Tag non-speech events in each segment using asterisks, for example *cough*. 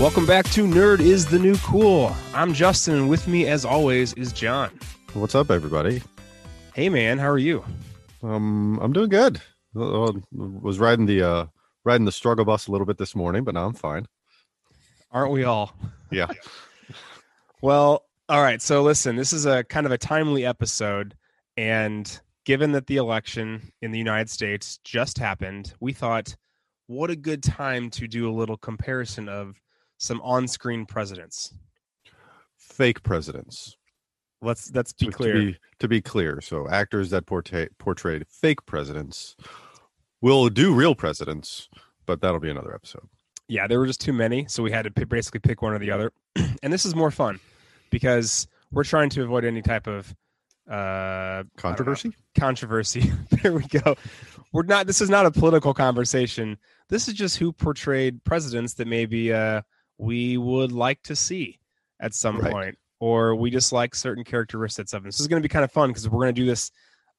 Welcome back to Nerd is the New Cool. I'm Justin, and with me, as always, is John. What's up, everybody? Hey, man, how are you? Um, I'm doing good. Uh, was riding the uh riding the struggle bus a little bit this morning, but now I'm fine. Aren't we all? Yeah. *laughs* Well, all right. So, listen, this is a kind of a timely episode, and given that the election in the United States just happened, we thought, what a good time to do a little comparison of some on-screen presidents. Fake presidents. Let's let's be To- clear. To be, to be clear, so actors that portray portrayed fake presidents will do real presidents, but that'll be another episode. yeah, there were just too many, so we had to p- basically pick one or the other. *clears throat* and this is more fun because we're trying to avoid any type of uh Controversy? controversy. *laughs* there we go. We're not. This is not a political conversation. This is just who portrayed presidents that maybe uh, we would like to see at some Right. point, or we just like certain characteristics of them. This is going to be kind of fun because we're going to do this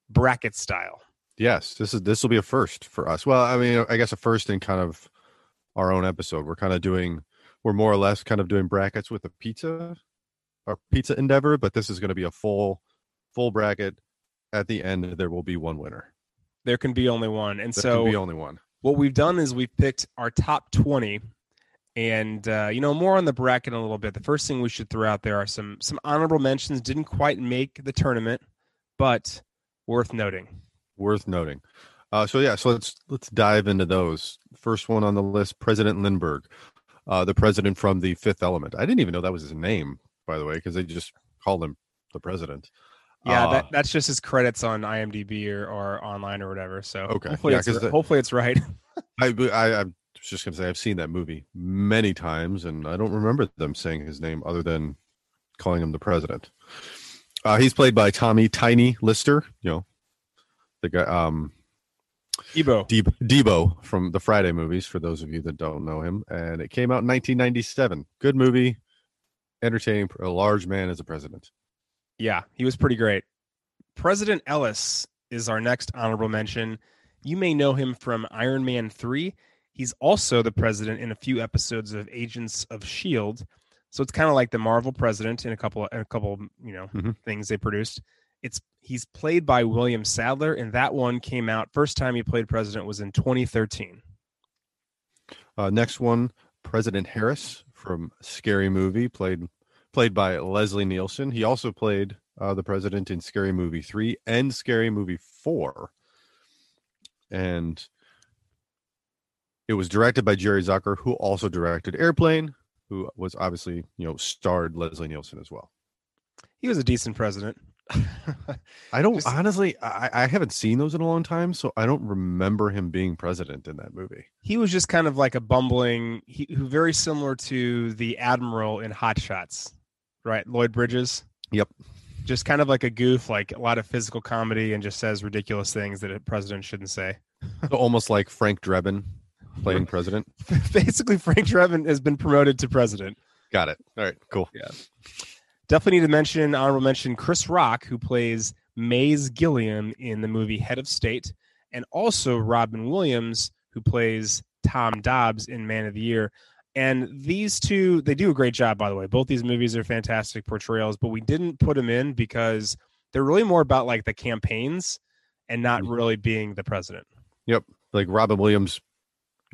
bracket style. Yes, this is this will be a first for us. Well, I mean, I guess a first in kind of our own episode. We're kind of doing we're more or less kind of doing brackets with a pizza our pizza endeavor, but this is going to be a full full bracket. At the end there will be one winner. There can be only one, and There so can be only one. what we've done is we've picked our top 20 and uh, you know more on the bracket in a little bit the first thing we should throw out there are some some honorable mentions didn't quite make the tournament but worth noting Worth noting. Uh, so yeah, so let's let's dive into those. First one on the list, President Lindbergh, uh, the president from the Fifth Element. I didn't even know that was his name, by the way, because they just called him the president. yeah Uh, that, that's just his credits on imdb or, or online or whatever so Okay, hopefully, yeah, it's, the- hopefully it's right I, I I was just gonna say I've seen that movie many times, and I don't remember them saying his name other than calling him the president. Uh, he's played by Tommy Tiny Lister, you know, the guy um ebo Deb- Debo from the Friday movies. For those of you that don't know him, and it came out in 1997. Good movie, entertaining. A large man as a president. yeah he was pretty great president ellis is our next honorable mention you may know him from iron man 3 he's also the president in a few episodes of agents of shield so it's kind of like the marvel president in a couple in a couple you know Mhm. things they produced it's he's played by william sadler and that one came out first time he played president was in 2013 Uh, next one, President Harris from Scary Movie, played played by Leslie Nielsen. He also played uh, the president in Scary Movie three and Scary Movie four, and it was directed by Jerry Zucker, who also directed Airplane, who was obviously you know starred Leslie Nielsen as well. he was a decent president I don't Just- honestly, I, I haven't seen those in a long time, so I don't remember him being president in that movie. he was just kind of like a bumbling he who very similar to the admiral in hot shots right lloyd bridges Yep. just kind of like a goof like a lot of physical comedy and just says ridiculous things that a president shouldn't say So almost like Frank Drebin playing president. *laughs* basically frank drebin has been promoted to president Got it. All right, cool. Yeah. Definitely need to mention honorable mention chris rock who plays mays gilliam in the movie head of state and also robin williams who plays tom dobbs in man of the year and these two they do a great job by the way both these movies are fantastic portrayals but we didn't put them in because they're really more about like the campaigns and not Mhm. really being the president Yep. like Robin Williams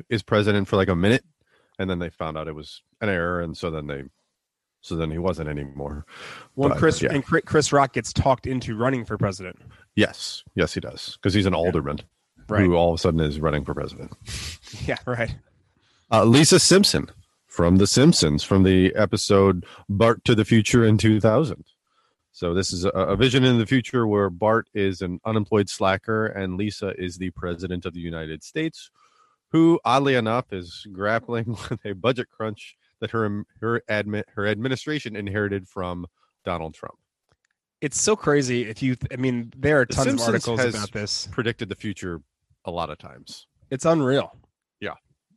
is president for like a minute, and then they found out it was an error, and so then they, so then he wasn't anymore. when But, chris yeah. and chris rock gets talked into running for president Yes, yes, he does because he's an alderman right who all of a sudden is running for president. *laughs* yeah right Uh, Lisa Simpson from The Simpsons from the episode Bart to the Future in 2000. So this is a, a vision in the future where Bart is an unemployed slacker and Lisa is the president of the United States, who oddly enough is grappling *laughs* with a budget crunch that her um, her admin her administration inherited from Donald Trump. it's so crazy if you i mean there are The tons of articles about this Predicted the future a lot of times. it's unreal Yeah,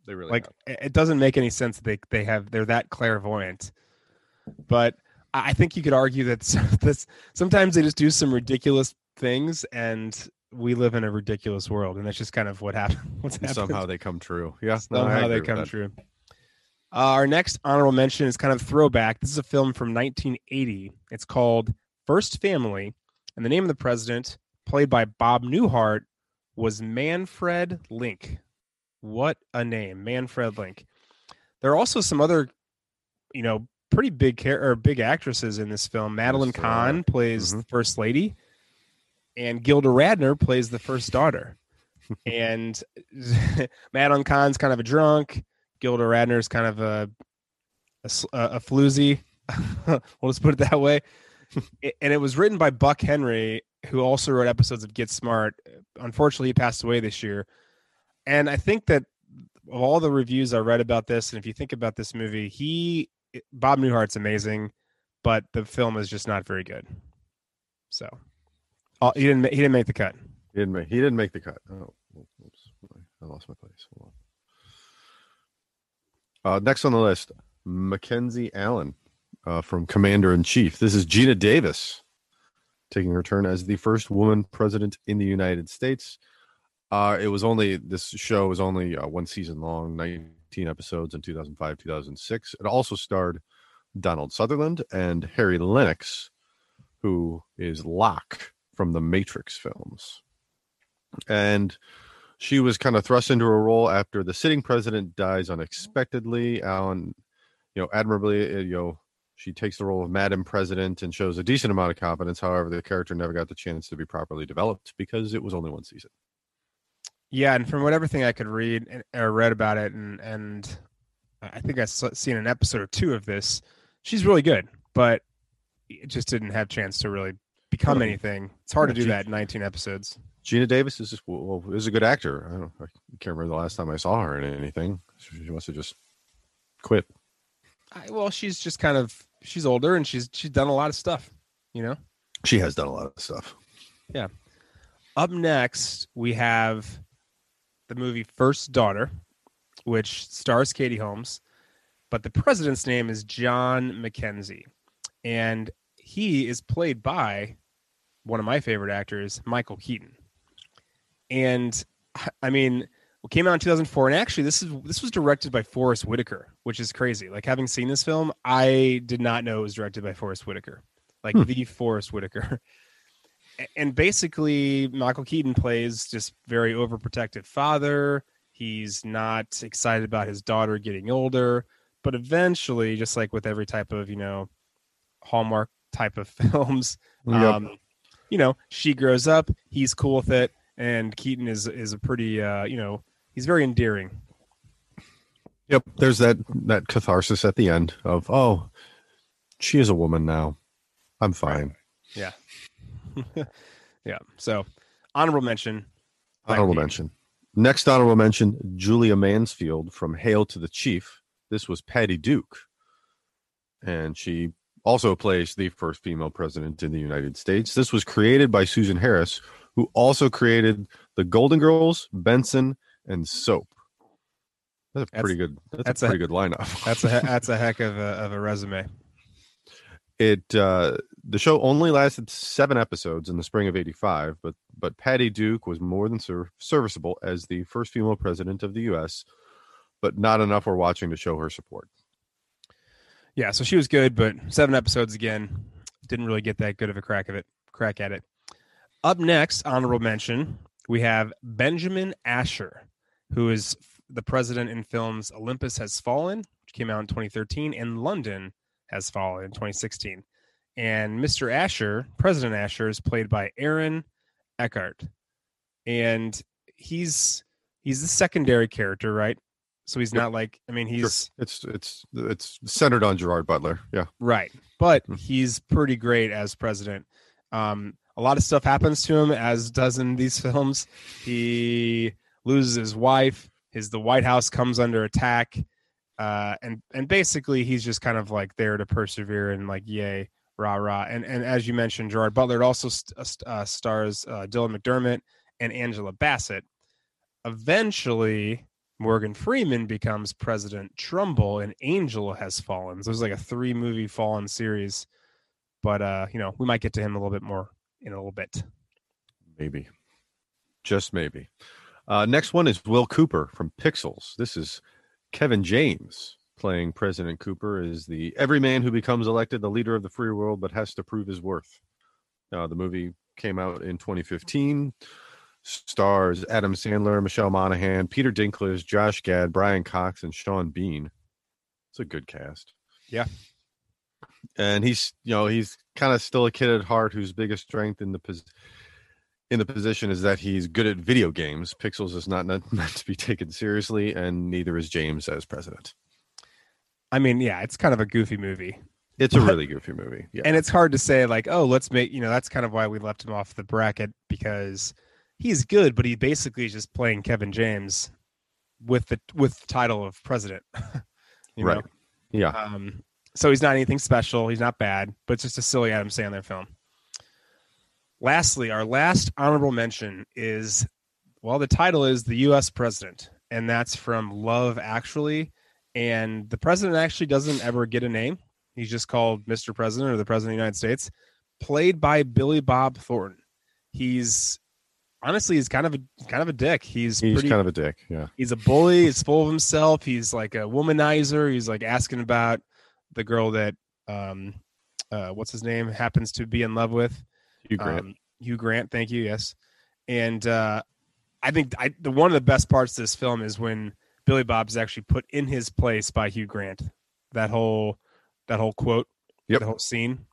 They really like have. it doesn't make any sense that they, they have they're that clairvoyant but i I think you could argue that *laughs* this sometimes they just do some ridiculous things and we live in a ridiculous world and that's just kind of what happened *laughs* what's happened somehow they come true. Yeah, no, somehow agree they come true Uh, our next honorable mention is kind of throwback. This is a film from 1980. It's called First Family, and the name of the president, played by Bob Newhart, was Manfred Link. What a name, Manfred Link. There are also some other, you know, pretty big care or big actresses in this film. Madeline Kahn plays Mhm. the first lady, and Gilda Radner plays the first daughter. and *laughs* Madeline Kahn's kind of a drunk. Gilda Radner's kind of a a floozy. *laughs* we'll just put it that way. *laughs* It- and it was written by Buck Henry, who also wrote episodes of Get Smart. Unfortunately, he passed away this year. And I think that of all the reviews I read about this, and if you think about this movie, he Bob Newhart's amazing, but the film is just not very good. So, oh, he didn't he didn't make the cut. He didn't make, he didn't make the cut. Oh, oops. I lost my place. Hold on. Uh, next on the list, Mackenzie Allen uh, from Commander in Chief. This is Geena Davis taking her turn as the first woman president in the United States. Uh, it was only this show was only uh, one season long, 19 episodes in 2005, 2006. It also starred Donald Sutherland and Harry Lennix, who is Locke from the Matrix films. And she was kind of thrust into a role after the sitting president dies unexpectedly. Allen, you know, admirably, uh, you know, she takes the role of Madam President and shows a decent amount of competence. However, the character never got the chance to be properly developed because it was only one season. Yeah, and from what everything I could read or read about it, and and I think I saw, seen an episode or two of this. She's really good, but it just didn't have chance to really become Hmm. anything. It's hard to do she- that in 19 episodes. Geena Davis is just, well, is a good actor. I don't, I can't remember the last time I saw her in anything. She must have just quit. I, well, she's just kind of she's older and she's she's done a lot of stuff, you know. She has done a lot of stuff. Yeah. Up next, we have the movie First Daughter, which stars Katie Holmes, but the president's name is John McKenzie, and he is played by one of my favorite actors, Michael Keaton. And I mean, it came out in 2004, and actually, this is this was directed by Forest Whitaker, which is crazy. Like having seen this film, I did not know it was directed by Forest Whitaker, like Hmm. the Forest Whitaker. And basically michael keaton plays just very overprotective father he's not excited about his daughter getting older but eventually just like with every type of you know hallmark type of *laughs* films Yep. um, you know she grows up he's cool with it and keaton is is a pretty uh you know he's very endearing Yep. There's that that catharsis at the end of oh, she is a woman now. I'm fine. yeah *laughs* yeah so honorable mention Honorable Keaton. mention. Next honorable mention: Julia Mansfield from Hail to the Chief. This was Patty Duke, and she also plays the first female president in the United States. This was created by Susan Harris, who also created the Golden Girls, Benson, and Soap. That's a That's- pretty good. That's, that's a a- pretty good lineup. *laughs* that's a that's a heck of a, *laughs* of a resume it uh the show only lasted seven episodes in the spring of 85 but but patty duke was more than ser- serviceable as the first female president of the us but not enough were watching to show her support Yeah, so she was good, but seven episodes again didn't really get that good of a crack of it. Crack at it. Up next, honorable mention, we have Benjamin Asher, who is the president in films Olympus Has Fallen, which came out in 2013, and London Has Fallen in 2016. And Mr. Asher, President Asher, is played by Aaron Eckhart, and he's he's the secondary character, right? So he's Yep. not like I mean Sure. he's it's it's it's centered on gerard butler yeah Right. But Hmm. he's pretty great as president. Um, a lot of stuff happens to him, as does in these *laughs* films. He loses his wife. His the White House comes under attack, uh, and and basically he's just kind of like there to persevere and like yay rah rah. And and as you mentioned, Gerard Butler also uh, st- uh, stars uh, Dylan McDermott and Angela Bassett. Eventually, Morgan Freeman becomes President Trumbull and Angel has fallen. So there's like a three movie fallen series. But uh, you know, we might get to him a little bit more in a little bit. maybe just maybe uh next one is will cooper from pixels this is kevin james playing President Cooper, is the everyman who becomes elected the leader of the free world but has to prove his worth. Uh, the movie came out in 2015. Stars Adam Sandler, Michelle Monaghan, Peter Dinklage, Josh Gad, Brian Cox, and Sean Bean. It's a good cast. Yeah. And he's, you know, he's kind of still a kid at heart whose biggest strength in the pos- in the position is that he's good at video games. Pixels is not meant *laughs* to be taken seriously, and neither is James as president. I mean, yeah, it's kind of a goofy movie. It's a really goofy movie. Yeah. And it's hard to say like, oh, let's make, you know, that's kind of why we left him off the bracket because he's good, but he basically is just playing Kevin James with the with the title of president. *laughs* you right. know? Yeah. Um so he's not anything special, he's not bad, but it's just a silly Adam Sandler film. Lastly, our last honorable mention is well, the title is the US president, and that's from Love Actually. And the president actually doesn't ever get a name. He's just called Mr. President or the President of the United States, played by Billy Bob Thornton. He's honestly he's kind of a kind of a dick. He's He's pretty, kind of a dick. Yeah. he's a bully. He's full of himself. He's like a womanizer. He's like asking about the girl that um uh what's his name happens to be in love with. Hugh Grant. Um, Hugh Grant, thank you. Yes, and uh, I think I, the one of the best parts of this film is when Billy Bob's actually put in his place by Hugh Grant. That whole that whole quote, Yep. the whole scene,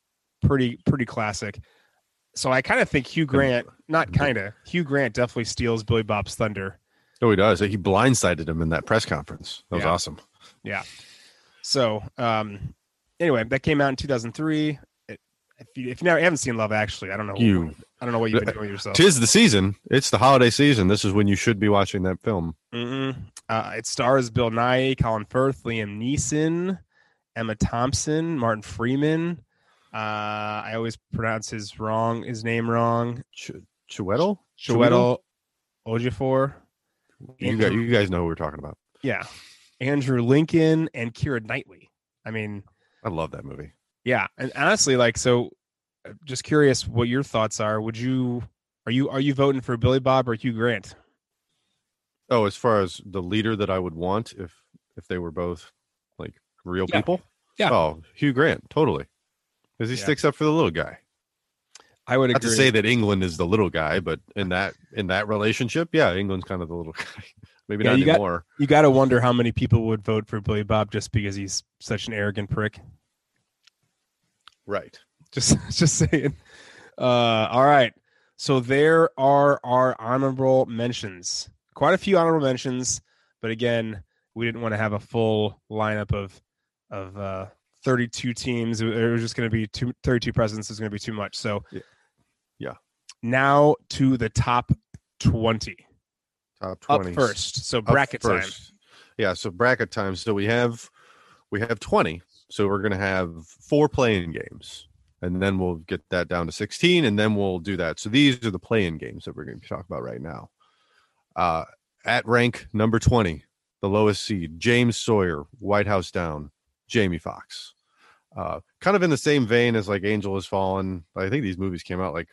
pretty pretty classic. So I kind of think Hugh Grant, not kind of, Hugh Grant definitely steals Billy Bob's thunder. oh, he does. He blindsided him in that press conference. That was Yeah. awesome. Yeah. So um, anyway, that came out in 2003. It, if you if you never haven't seen Love Actually, I don't know. You, I don't know what you've been doing yourself. tis the season. It's the holiday season. This is when you should be watching that film. Mm-mm. Uh, it stars Bill Nighy, Colin Firth, Liam Neeson, Emma Thompson, Martin Freeman. Uh, I always pronounce his wrong his name wrong. Ch- Chiwetel? Chiwetel Ejiofor. You guys, you guys know who we're talking about. Yeah, Andrew Lincoln and Keira Knightley. I mean, I love that movie. yeah, and honestly, like, so, uh, just curious what your thoughts are. Would you are you are you voting for Billy Bob or Hugh Grant? Oh, as far as the leader that I would want if if they were both like real Yeah. people. Yeah. Oh, Hugh Grant, totally. Because he Yeah. sticks up for the little guy. I would Not agree. to say that England is the little guy, but in that in that relationship, yeah, England's kind of the little *laughs* guy. Maybe Yeah, not you got- anymore. You got to wonder how many people would vote for Billy Bob just because he's such an arrogant prick. right. *laughs* Just, just saying. Uh, all right. So there are our honorable mentions. Quite a few honorable mentions, but again, we didn't want to have a full lineup of of uh, 32 teams. It was just going to be too, 32 presidents is going to be too much. So, Yeah. Yeah. Now to the top 20 Top up twenty first. So bracket time. Yeah, so bracket time. So we have we have twenty. So we're gonna have four playing games. And then we'll get that down to 16, and then we'll do that. So these are the playing games that we're going to talk about right now. Uh, at rank number 20, the lowest seed, James Sawyer, White House Down, Jamie Foxx. Uh, kind of in the same vein as like Angel Has Fallen. I think these movies came out like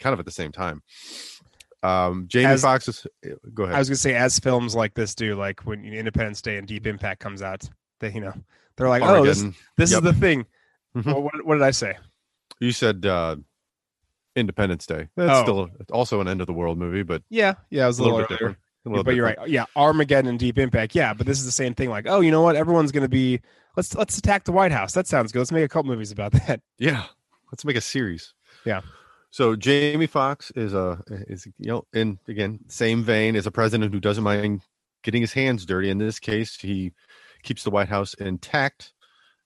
kind of at the same time. Um, Jamie As- Foxx is. Go ahead. I was gonna say, as films like this do, like when Independence Day and Deep Impact comes out, they you know they're like, oh, this, this Yep. is the thing. Mhm. Well, what, what did I say? You said uh, Independence Day. That's Oh. still also an end of the world movie, but Yeah, yeah, it was a little, little, bit different. Little but you're right. Yeah, Armageddon and Deep Impact. Yeah, but this is the same thing. Like, oh, you know what? Everyone's gonna be let's let's attack the White House. That sounds good. Let's make a couple movies about *laughs* that. Yeah, let's make a series. Yeah. So Jamie Foxx is a is you know in again same vein as a president who doesn't mind getting his hands dirty. In this case, he keeps the White House intact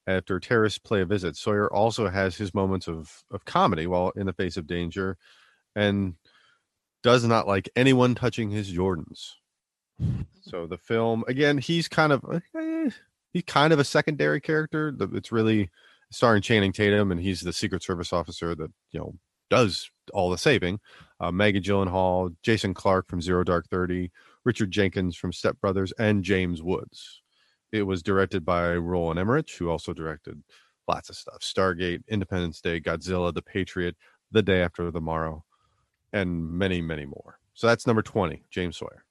after terrorists play a visit. Sawyer also has his moments of of comedy while in the face of danger, and does not like anyone touching his Jordans. So the film again, he's kind of eh, he's kind of a secondary character. It's really starring Channing Tatum, and he's the Secret Service officer that you know does all the saving. Uh, Maggie Gyllenhaal, Jason Clarke from Zero Dark Thirty, Richard Jenkins from Step Brothers, and James Woods. It was directed by Roland Emmerich, who also directed lots of stuff: Stargate, Independence Day, Godzilla, The Patriot, The Day After Tomorrow, and many, many more. So that's number twenty, James Sawyer.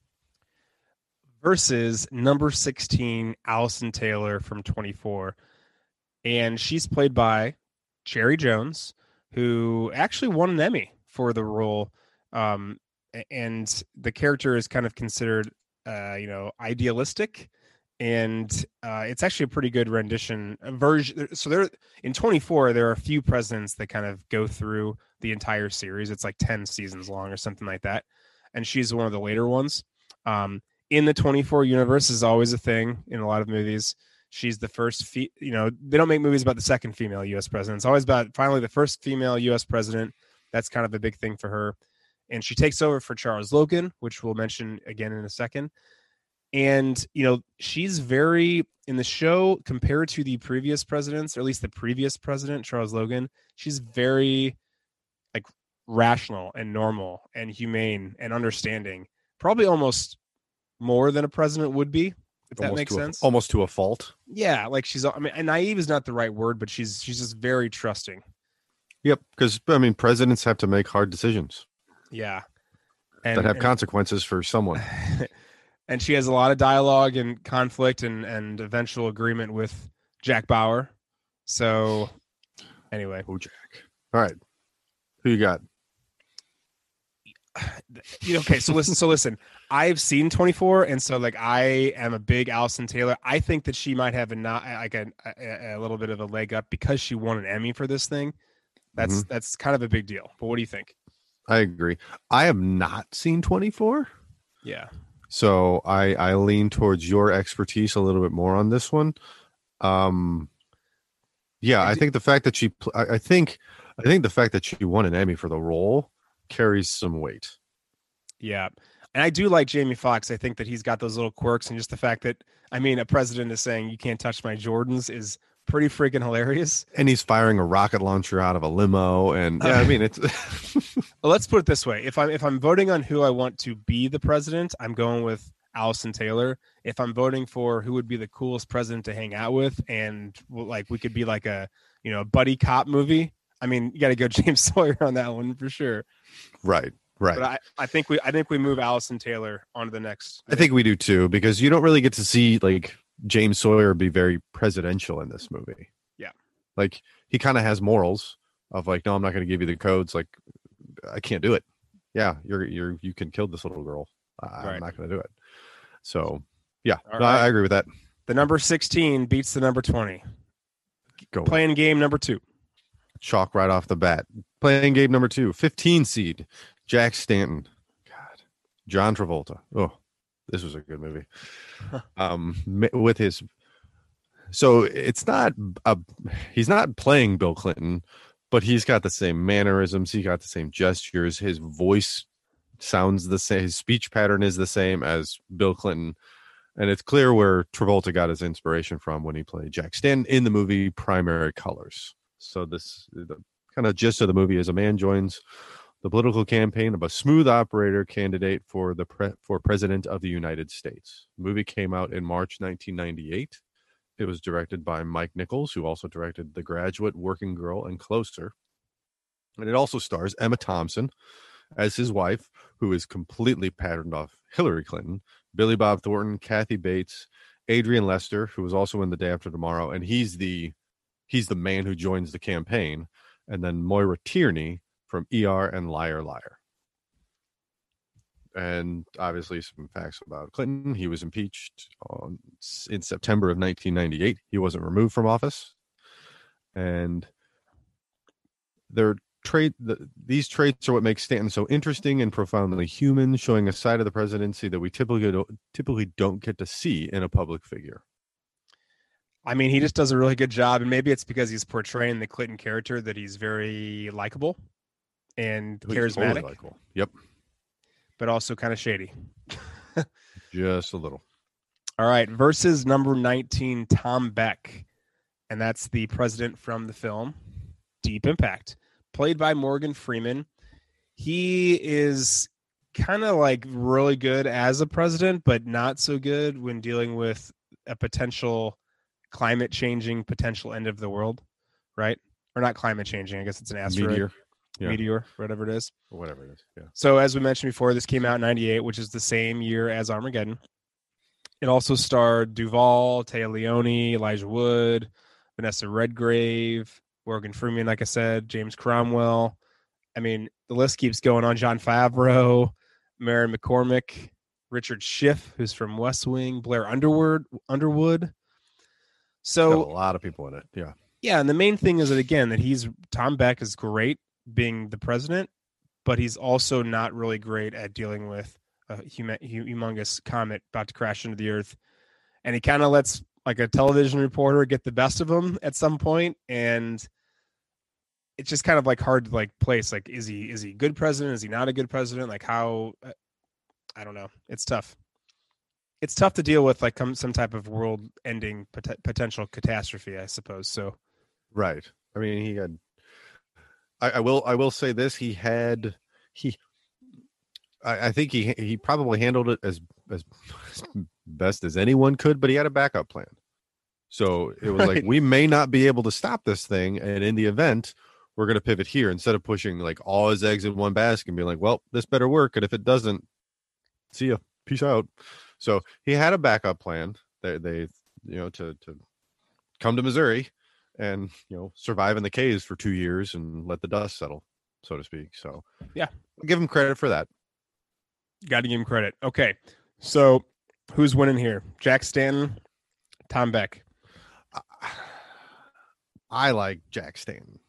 Versus number 16, Allison Taylor from 24. And she's played by Cherry Jones, who actually won an Emmy for the role. Um, and the character is kind of considered, uh, you know, idealistic. And uh, it's actually a pretty good rendition version. So there, in 24, there are a few presidents that kind of go through the entire series. It's like 10 seasons long or something like that. And she's one of the later ones. Um, in the 24 universe is always a thing in a lot of movies. She's the first, fe- you know, they don't make movies about the second female U.S. president. It's always about finally the first female U.S. president. That's kind of a big thing for her. And she takes over for Charles Logan, which we'll mention again in a second. And, you know, she's very, in the show, compared to the previous presidents, or at least the previous president, Charles Logan, she's very, like, rational and normal and humane and understanding. Probably almost more than a president would be, if that makes sense. A, almost to a fault. yeah, like she's. I mean, and naive is not the right word, but she's she's just very trusting. Yep. Because I mean, presidents have to make hard decisions Yeah, and that have and, consequences for someone. *laughs* and she has a lot of dialogue and conflict and and eventual agreement with Jack Bauer. So, anyway, Oh, Jack. All right. Who you got? *sighs* you know, okay. So listen. So listen. I've seen 24, and so like I am a big Allison Taylor. I think that she might have a not like a, a, a little bit of a leg up because she won an Emmy for this thing. That's that's kind of a big deal. But what do you think? I agree. I have not seen 24. Yeah. So I I lean towards your expertise a little bit more on this one. Um yeah, I think the fact that she I I think I think the fact that she won an Emmy for the role carries some weight. Yeah. And I do like Jamie Foxx. I think that he's got those little quirks and just the fact that I mean a president is saying you can't touch my Jordans is pretty freaking hilarious. And he's firing a rocket launcher out of a limo and yeah, I *laughs* mean it's *laughs* let's put it this way. If I'm if I'm voting on who I want to be the president, I'm going with Allison Taylor. If I'm voting for who would be the coolest president to hang out with and like we could be like a, you know, buddy cop movie, I mean, you got to go *laughs* James Sawyer on that one for sure. right, right. But I, I think we I think we move Allison Taylor on to the next. I think we do too because you don't really get to see like James Sawyer be very presidential in this movie. Yeah. Like he kind of has morals of like, no, I'm not going to give you the codes. Like, I can't do it. Yeah, you're you're you can kill this little girl. I, I'm Right. not going to do it. So, yeah, no, right. I agree with that. the number 16 beats the number 20. Go Playing game number two. chalk right off the bat. Playing game number two, 15 seed, Jack Stanton. God, John Travolta. Oh, this was a good movie. um, with his, so it's not a, he's not playing Bill Clinton, but he's got the same mannerisms. He got the same gestures. His voice sounds the same. His speech pattern is the same as Bill Clinton. And it's clear where Travolta got his inspiration from when he played Jack Stanton in the movie Primary Colors. So this the kind of gist of the movie is a man joins the political campaign of a smooth operator candidate for the pre- for president of the United States. The movie came out in March 1998. It was directed by Mike Nichols, who also directed The Graduate, Working Girl, and Closer. And it also stars Emma Thompson as his wife, who is completely patterned off Hillary Clinton, Billy Bob Thornton, Kathy Bates, Adrian Lester, who was also in The Day After Tomorrow, and he's the he's the man who joins the campaign, and then Moira Tierney from ER and Liar Liar. And obviously, some facts about Clinton. He was impeached on, in September of 1998. He wasn't removed from office, and their trait. The, these traits are what makes Stanton so interesting and profoundly human, showing a side of the presidency that we typically don't, typically don't get to see in a public figure. I mean, he just does a really good job, and maybe it's because he's portraying the Clinton character that he's very likable and He's charismatic, totally likable. Yep, but also kind of shady. *laughs* just a little. All right, versus number 19, Tom Beck. And that's the president from the film Deep Impact, played by Morgan Freeman. He is kind of like really good as a president, but not so good when dealing with a potential climate changing potential end of the world, right? Or not climate changing. I guess it's an asteroid, Meteor, yeah. meteor, whatever it is. or whatever it is. Yeah. So as we mentioned before, this came out in 98, which is the same year as Armageddon. It also starred Duvall, Téa Leoni, Elijah Wood, Vanessa Redgrave, Morgan Freeman, like I said, James Cromwell. I mean, the list keeps going on. Jon Favreau, Mary McCormack, Richard Schiff, who's from West Wing, Blair Underwood, Underwood. So a lot of people in it. Yeah. yeah, and the main thing is that again that he's Tom Beck is great being the president, but he's also not really great at dealing with a huma- hu- humongous comet about to crash into the earth, and he kind of lets like a television reporter get the best of him at some point, and it's just kind of like hard to like place like is he is he good president is he not a good president like how uh, I don't know it's tough. It's tough to deal with like some type of world-ending pot- potential catastrophe, I suppose. So Right. I mean, he had. I, I will. I will say this. He had. He. I, I think he he probably handled it as as *laughs* best as anyone could, but he had a backup plan. So it was like we may not be able to stop this thing, and in the event, we're going to pivot here instead of pushing like all his eggs in one basket and being like, well, this better work, and if it doesn't, see ya, peace out. So he had a backup plan. They they you know to to come to Missouri and you know survive in the caves for two years and let the dust settle, so to speak. So Yeah. I'll give him credit for that. Got to give him credit. Okay, so who's winning here? Jack Stanton, Tom Beck. *sighs* I like Jack Stanton.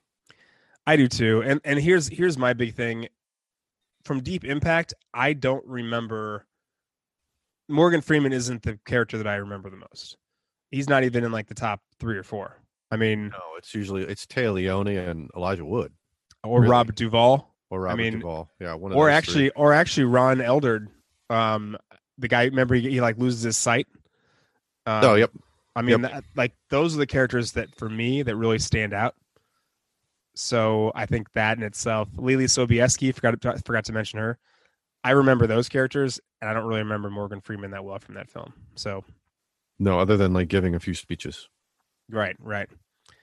I do too. And and here's here's my big thing. From Deep Impact, I don't remember. Morgan Freeman isn't the character that I remember the most. He's not even in like the top three or four. I mean, No, it's usually it's Téa Leoni and Elijah Wood or really. Rob Duvall, or Robert mean, Duvall. Yeah, one of or actually, three. or actually Ron Eldard, um, the guy. Remember, he, he like loses his sight. Um, Oh, yep. I mean, that, like those are the characters that for me that really stand out. So I think that in itself, Leelee Sobieski, forgot to, forgot to mention her. I remember those characters, and I don't really remember Morgan Freeman that well from that film. So No, other than like giving a few speeches, right, right,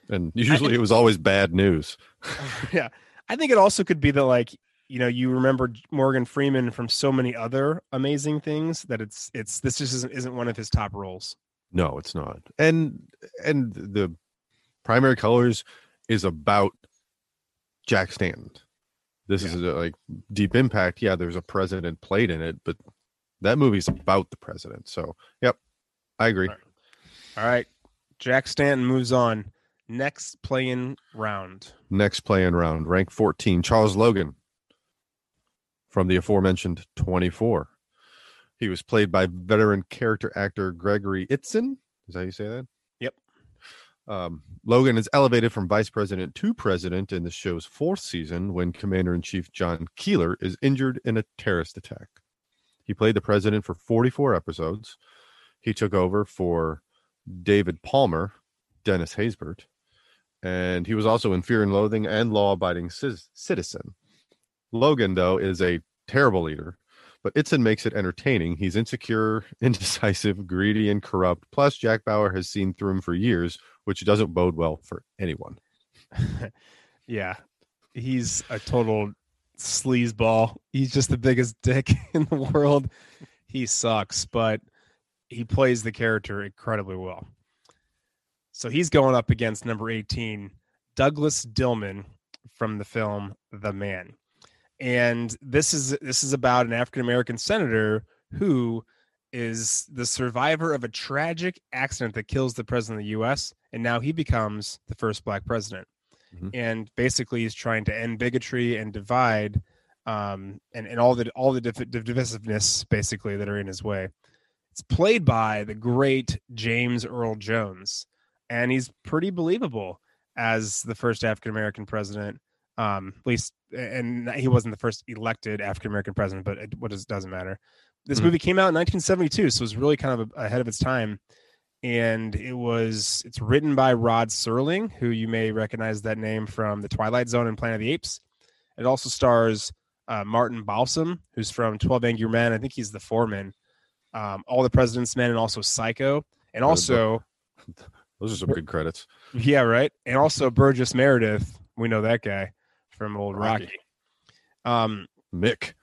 and usually it was always bad news. *laughs* yeah. I think it also could be that like you know you remember Morgan Freeman from so many other amazing things that it's it's this just isn't isn't one of his top roles. No, it's not. And and the primary colors is about Jack Stanton. This is a, like deep impact. Yeah, there's a president played in it, but that movie's about the president. So, yep, I agree. Right. All right, Jack Stanton moves on. Next playing round. Next playing round, rank 14, Charles Logan from the aforementioned 24. He was played by veteran character actor Gregory Itzin. Is that how you say that? Yep. Um, Logan is elevated from vice president to president in the show's fourth season when Commander in Chief John Keeler is injured in a terrorist attack. He played the president for 44 episodes. He took over for David Palmer, Dennis Haysbert, and he was also in Fear and Loathing and Law Abiding Citizen. Logan, though, is a terrible leader, but Itzin makes it entertaining. He's insecure, *laughs* indecisive, greedy, and corrupt. Plus, Jack Bauer has seen through him for years, which doesn't bode well for anyone. *laughs* yeah, he's a total sleazeball. He's just the biggest *laughs* dick in the world. He sucks, but he plays the character incredibly well. So he's going up against number 18, Douglas Dillman from the film The Man. And this is this is about an African American senator who is the survivor of a tragic accident that kills the president of the US and now he becomes the first black president. Mhm. And basically he's trying to end bigotry and divide um, and, and all the all the div- divisiveness basically that are in his way. It's played by the great James Earl Jones, and he's pretty believable as the first African American president. Um, at least, and he wasn't the first elected African American president, but it, what does doesn't matter. This Mhm. movie came out in 1972, so it was really kind of ahead of its time. And it was it's written by Rod Serling, who you may recognize that name from The Twilight Zone and Planet of the Apes. It also stars uh, Martin Balsam, who's from 12 Angry Men. I think he's the foreman. Um, All the President's Men and also Psycho. And also, *laughs* Those are some good credits. yeah, right. And also Burgess Meredith. We know that guy from old Rocky. Rocky. Um, Mick.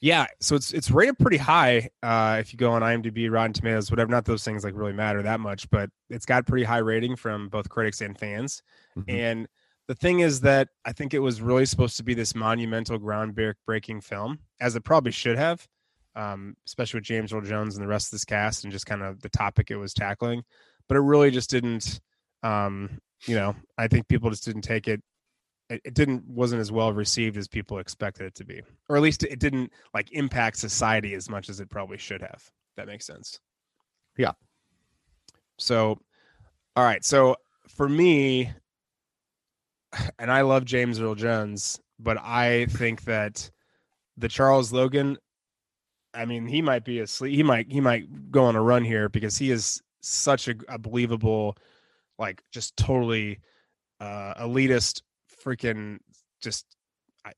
Yeah, so it's it's rated pretty high. Uh, if you go on IMDb, Rotten Tomatoes, whatever. Not those things like really matter that much, but it's got pretty high rating from both critics and fans. Mhm. And the thing is that I think it was really supposed to be this monumental, groundbreaking film, as it probably should have, um, especially with James Earl Jones and the rest of this cast and just kind of the topic it was tackling. But it really just didn't. Um, you know, I think people just didn't take it. It, it didn't wasn't as well received as people expected it to be, or at least it didn't like impact society as much as it probably should have. That makes sense. Yeah. So, all right. So for me, and I love James Earl Jones, but I think that the Charles Logan, I mean, he might be asleep. He might he might go on a run here because he is such a, a believable, like just totally uh elitist, freaking just. I,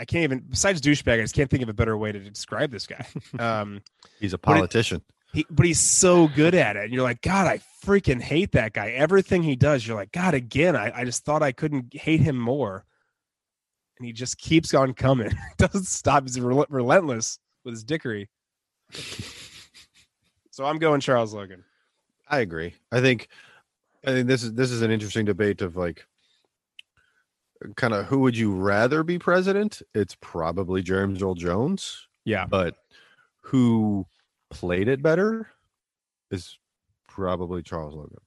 I can't even. Besides douchebag, I just can't think of a better way to describe this guy. *laughs* Um, He's a But it- politician. he, but he's so good at it. And you're like, God, I freaking hate that guy. Everything he does, you're like, God, again, I, I just thought I couldn't hate him more. And he just keeps on coming. *laughs* Doesn't stop. He's rel- relentless with his dickery. *laughs* so I'm going Charles Logan. I agree. I think I think this is this is an interesting debate of like kind of who would you rather be president? It's probably James Earl Jones, Yeah. but who played it better is probably Charles Logan.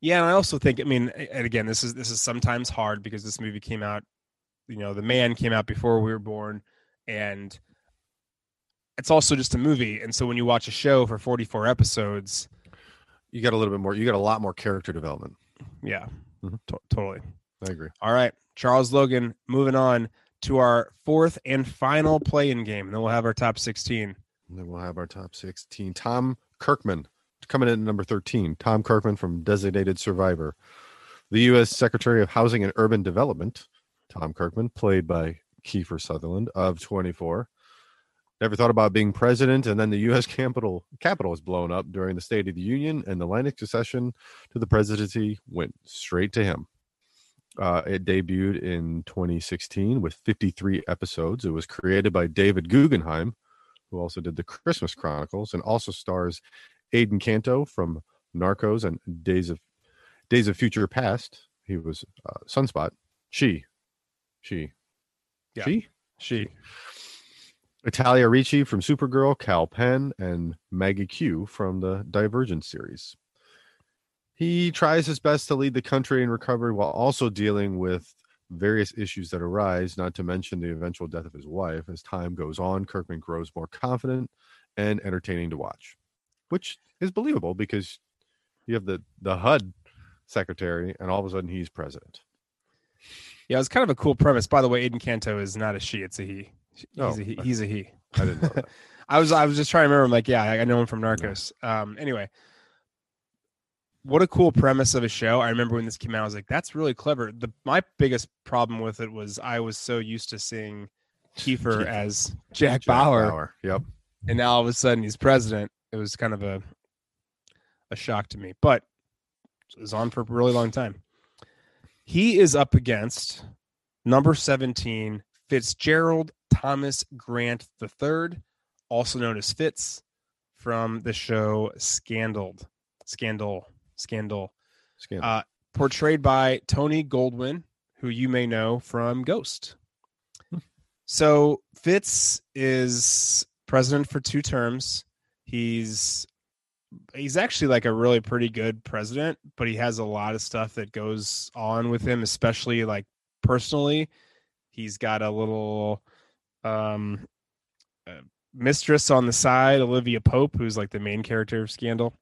Yeah, and I also think, I mean, and again, this is this is sometimes hard because this movie came out, you know, the man came out before we were born, and it's also just a movie. And so when you watch a show for 44 episodes, You got a little bit more. You got a lot more character development. yeah, Mhm. to- totally. I agree. All right, Charles Logan. Moving on to our fourth and final play-in game, and then we'll have our top 16. And then we'll have our top 16. Tom Kirkman coming in at number 13. Tom Kirkman from Designated Survivor. The U.S. Secretary of Housing and Urban Development, Tom Kirkman, played by Kiefer Sutherland of 24. Never thought about being president, and then the U.S. *laughs* Capitol Capitol was blown up during the State of the Union, and the line of succession to the presidency went straight to him. Uh, it debuted in 2016 with 53 episodes. It was created by David Guggenheim, who also did the Christmas Chronicles, and also stars Aiden Canto from Narcos and Days of Days of Future Past. He was uh, Sunspot. She, she, Yeah. she. She. Italia Ricci from Supergirl, Kal Penn, and Maggie Q from the Divergent series. He tries his best to lead the country in recovery while also dealing with various issues that arise, not to mention the eventual death of his wife. As time goes on, Kirkman grows more confident and entertaining to watch, which is believable because you have the, the HUD secretary and all of a sudden he's president. Yeah, it's kind of a cool premise. By the way, Aiden Canto is not a she; it's a he. He's, Oh, a, he. he's a he. I didn't know that. *laughs* I was I was just trying to remember. I'm like, yeah, I know him from Narcos. Um, anyway, what a cool premise of a show. I remember when this came out, I was like, that's really clever. The my biggest problem with it was I was so used to seeing Kiefer as Jack, Jack Bauer, Yep. and now all of a sudden he's president. It was kind of a a shock to me, but it was on for a really long time. He is up against number 17, Fitzgerald Thomas Grant III, also known as Fitz, from the show Scandaled. Scandal. Scandal. Scandal. Uh, portrayed by Tony Goldwyn, who you may know from Ghost. So Fitz is president for two terms. He's he's actually like a really pretty good president, but he has a lot of stuff that goes on with him, especially like personally. He's got a little um uh, mistress on the side, Olivia Pope, who's like the main character of Scandal.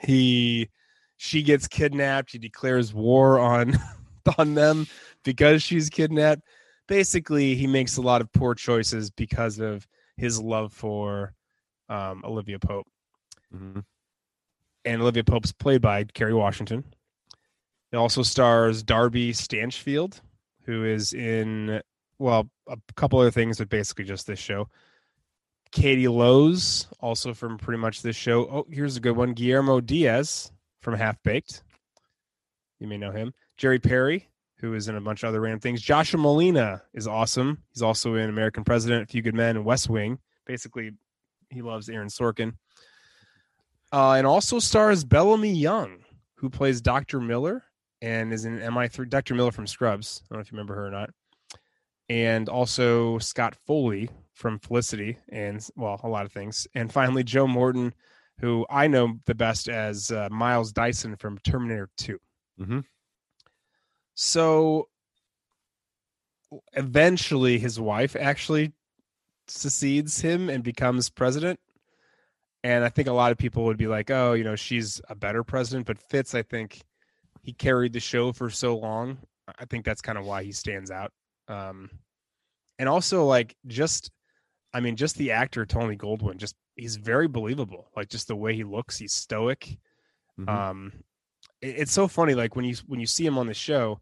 He she gets kidnapped. He declares war on *laughs* on them because she's kidnapped. Basically, he makes a lot of poor choices because of his love for um, Olivia Pope. Mhm. And Olivia Pope's played by Kerry Washington. It also stars Darby Stanchfield, who is in well a couple other things, but basically just this show. Katie Lowes, also from pretty much this show. Oh, here's a good one: Guillermo Diaz from Half Baked. You may know him. Jerry Perry, who is in a bunch of other random things. Joshua Malina is awesome. He's also in American President, A Few Good Men, and West Wing. Basically, he loves Aaron Sorkin. Uh, and also stars Bellamy Young, who plays Dr. Miller and is in MI3. Dr. Miller from Scrubs. I don't know if you remember her or not. And also Scott Foley from Felicity and, well, a lot of things. And finally, Joe Morton, who I know the best as uh, Miles Dyson from Terminator 2. Mm-hmm. So eventually, his wife actually succeeds him and becomes president. And I think a lot of people would be like, oh, you know, she's a better president. But Fitz, I think he carried the show for so long. I think that's kind of why he stands out. Um, and also, like, just, I mean, just the actor, Tony Goldwyn, just, he's very believable. Like, just the way he looks, he's stoic. Mhm. Um, it- it's so funny, like, when you, when you see him on the show,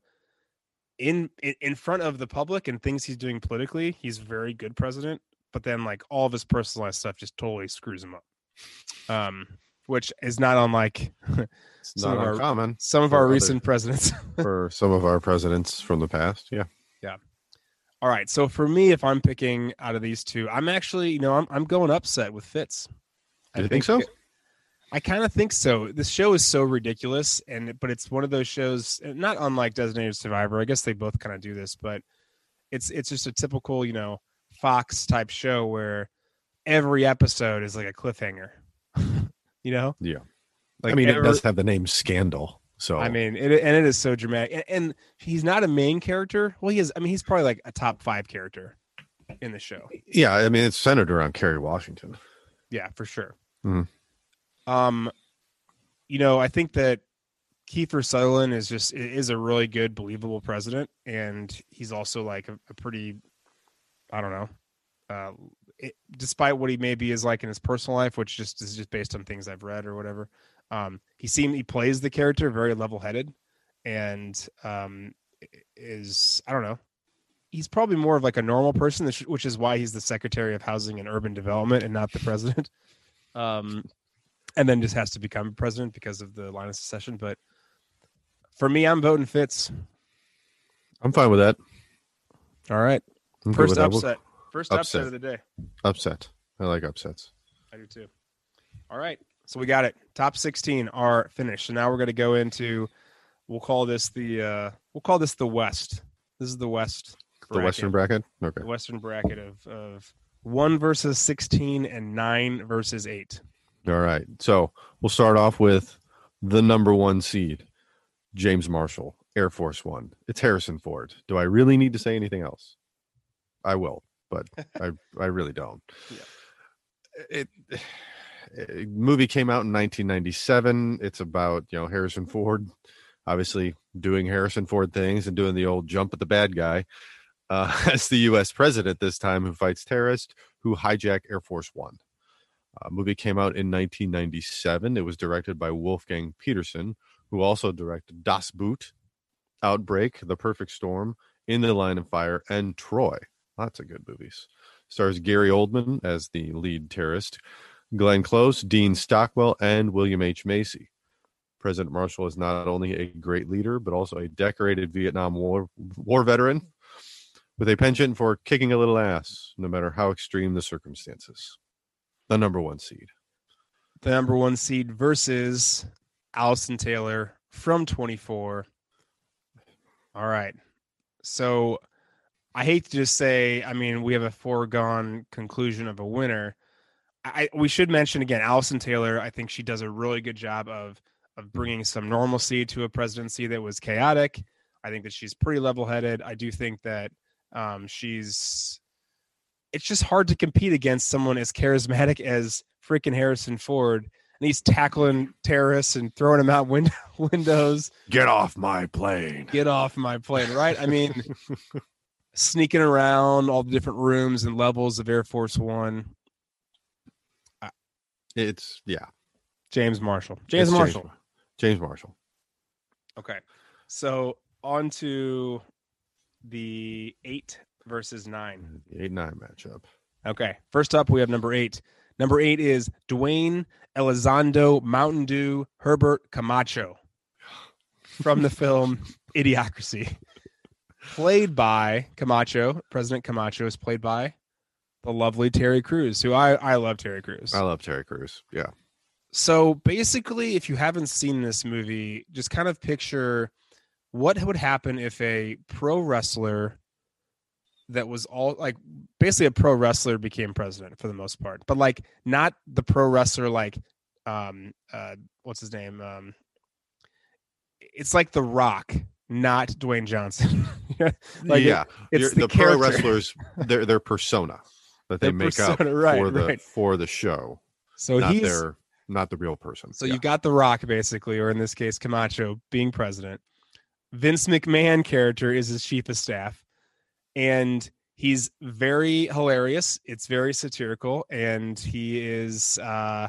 in, in front of the public and things he's doing politically, he's very good president. But then, like all of his personalized stuff, just totally screws him up. Um, which is not unlike it's some not of our- uncommon some of our other- recent presidents. *laughs* for some of our presidents from the past. Yeah. Yeah. All right, so for me, if I'm picking out of these two, I'm actually, you know, I'm I'm going upset with Fitz. Do you think so? I kind of think so. This show is so ridiculous, and but it's one of those shows, not unlike Designated Survivor. I guess they both kind of do this, but it's it's just a typical, you know, Fox type show where every episode is like a cliffhanger. *laughs* you know, Yeah. like I mean, ever- it does have the name Scandal. So I mean, it, and it is so dramatic. And, and he's not a main character. Well, he is. I mean, he's probably like a top five character in the show. yeah, I mean, it's centered around Kerry Washington. Yeah, for sure. Mhm. Um, you know, I think that Kiefer Sutherland is just is a really good, believable president, and he's also like a, a pretty, I don't know, uh, it, despite what he maybe is like in his personal life, which just is just based on things I've read or whatever. Um, he seemed he plays the character very level headed, and um, is I don't know. He's probably more of like a normal person, which- which is why he's the Secretary of Housing and Urban Development and not the president. Um, and then just has to become president because of the line of succession. But for me, I'm voting Fitz. I'm fine with that. All right, I'm first with that. Upset, first upset. Upset. of the day. Upset. I like upsets. I do too. All right, so we got it. Top 16 are finished. So now we're going to go into. We'll call this the. uh We'll call this the West. This is the West. The Western bracket. Okay. the Western bracket of of one versus 16 and nine versus eight. All right. So we'll start off with the number one seed, James Marshall, Air Force One. It's Harrison Ford. Do I really need to say anything else? I will, but *laughs* I I really don't. It, it movie came out in 1997. It's about you know Harrison Ford, obviously doing Harrison Ford things and doing the old jump at the bad guy uh, *laughs* as the U.S. president this time, who fights terrorists who hijack Air Force One. Uh, movie came out in 1997. It was directed by Wolfgang Petersen, who also directed Das Boot, Outbreak, The Perfect Storm, In the Line of Fire, and Troy. Lots of good movies. Stars Gary Oldman as the lead terrorist, Glenn Close, Dean Stockwell, and William H. Macy. President Marshall is not only a great leader, but also a decorated Vietnam War, war veteran with a penchant for kicking a little ass, no matter how extreme the circumstances the number one seed. The number one seed versus Allison Taylor from 24. All right. So I hate to just say, I mean, we have a foregone conclusion of a winner. I we should mention again, Allison Taylor. I think she does a really good job of of bringing some normalcy to a presidency that was chaotic. I think that she's pretty level headed. I do think that um, she's. It's just hard to compete against someone as charismatic as freaking Harrison Ford, and he's tackling terrorists and throwing them out window, *laughs* windows. Get off my plane. Get off my plane, right? I mean, *laughs* sneaking around all the different rooms and levels of Air Force One. It's yeah. James Marshall. James It's Marshall. James Marshall. Okay. So on to the eight versus nine. Mm, the eight nine matchup. Okay. First up, we have number eight. Number eight is Dwayne Elizondo Mountain Dew Herbert Camacho from the film *laughs* Idiocracy. played by Camacho. President Camacho is played by the lovely Terry Crews, who I I love Terry Crews. I love Terry Crews. Yeah. So basically, if you haven't seen this movie, just kind of picture what would happen if a pro wrestler that was all like basically a pro wrestler became president for the most part, but like not the pro wrestler like um uh what's his name um it's like the rock not dwayne johnson *laughs* like yeah, it- it's the, the, pro wrestlers, *laughs* their their persona that they Their make up right, for the right. for the show, so not he's their not the real person. So Yeah. you got The Rock, basically, or in this case, Camacho being president. Vince McMahon character is his chief of staff, and he's very hilarious. It's very satirical, and he is uh,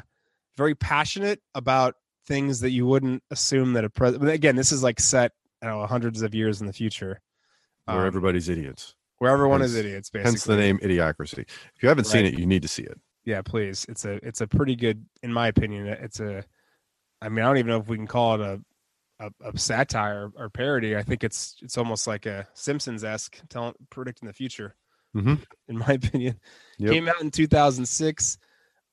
very passionate about things that you wouldn't assume that a president. Again, this is like set, I don't know, hundreds of years in the future, where um, everybody's idiots. Where everyone is hence- idiots. Basically, Hence the name Idiocracy. If you haven't seen it, you need to see it. yeah please it's a it's a pretty good in my opinion it's a i mean i don't even know if we can call it a a, a satire or parody i think it's it's almost like a simpsons-esque telling predicting the future Mhm. in my *laughs* opinion Yep. came out in 2006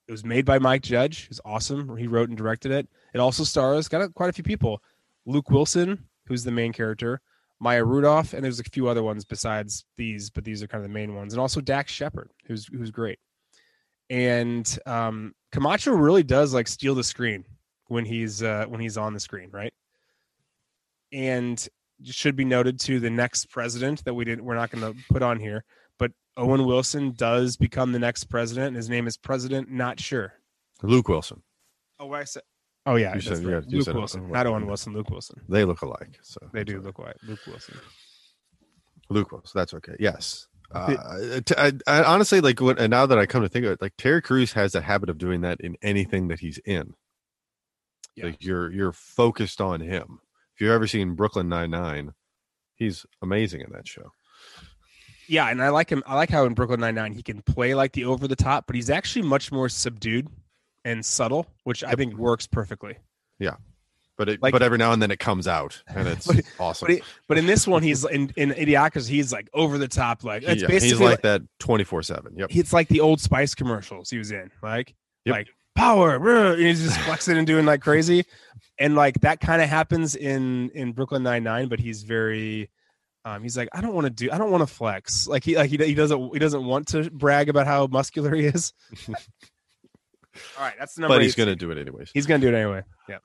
it was made by mike judge who's awesome he wrote and directed it it also stars got a, quite a few people luke wilson who's the main character maya rudolph and there's a few other ones besides these but these are kind of the main ones and also dax shepard who's who's great and um, Camacho really does like steal the screen when he's uh, when he's on the screen, right? And should be noted to the next president that we didn't we're not going to put on here, but Owen Wilson does become the next president, and his name is President Not Sure. Luke Wilson. Oh, I said. Oh yeah, You said- yeah, Luke it. Wilson, not. Owen Wilson. Luke Wilson. They look alike. So They do look like Luke Wilson. Luke Wilson. That's okay. Yes. Uh, t- I, I honestly like when, and now that I come to think of it, like Terry Crews has a habit of doing that in anything that he's in. Yeah. Like you're you're focused on him. If you've ever seen Brooklyn Nine Nine, he's amazing in that show. Yeah, and I like him. I like how in Brooklyn Nine Nine he can play like the over the top, but he's actually much more subdued and subtle, which I think works perfectly. Yeah. But it, Like- but every now and then it comes out, and it's *laughs* But- awesome. But, but in this one, he's in in Idiocracy. He's like over the top. Like it's Yeah, basically he's like that twenty four seven. Yep. it's like the old Spice commercials he was in. Like Yep. like power, *laughs* and he's just flexing and doing like crazy, and like that kind of happens in in Brooklyn Nine Nine. But he's very. Um, he's like, I don't want to do, I don't want to flex. Like he, like he, he doesn't, he doesn't want to brag about how muscular he is. *laughs* All right, that's the number. But he's going to do it anyways. He's gonna do it anyway. Yeah.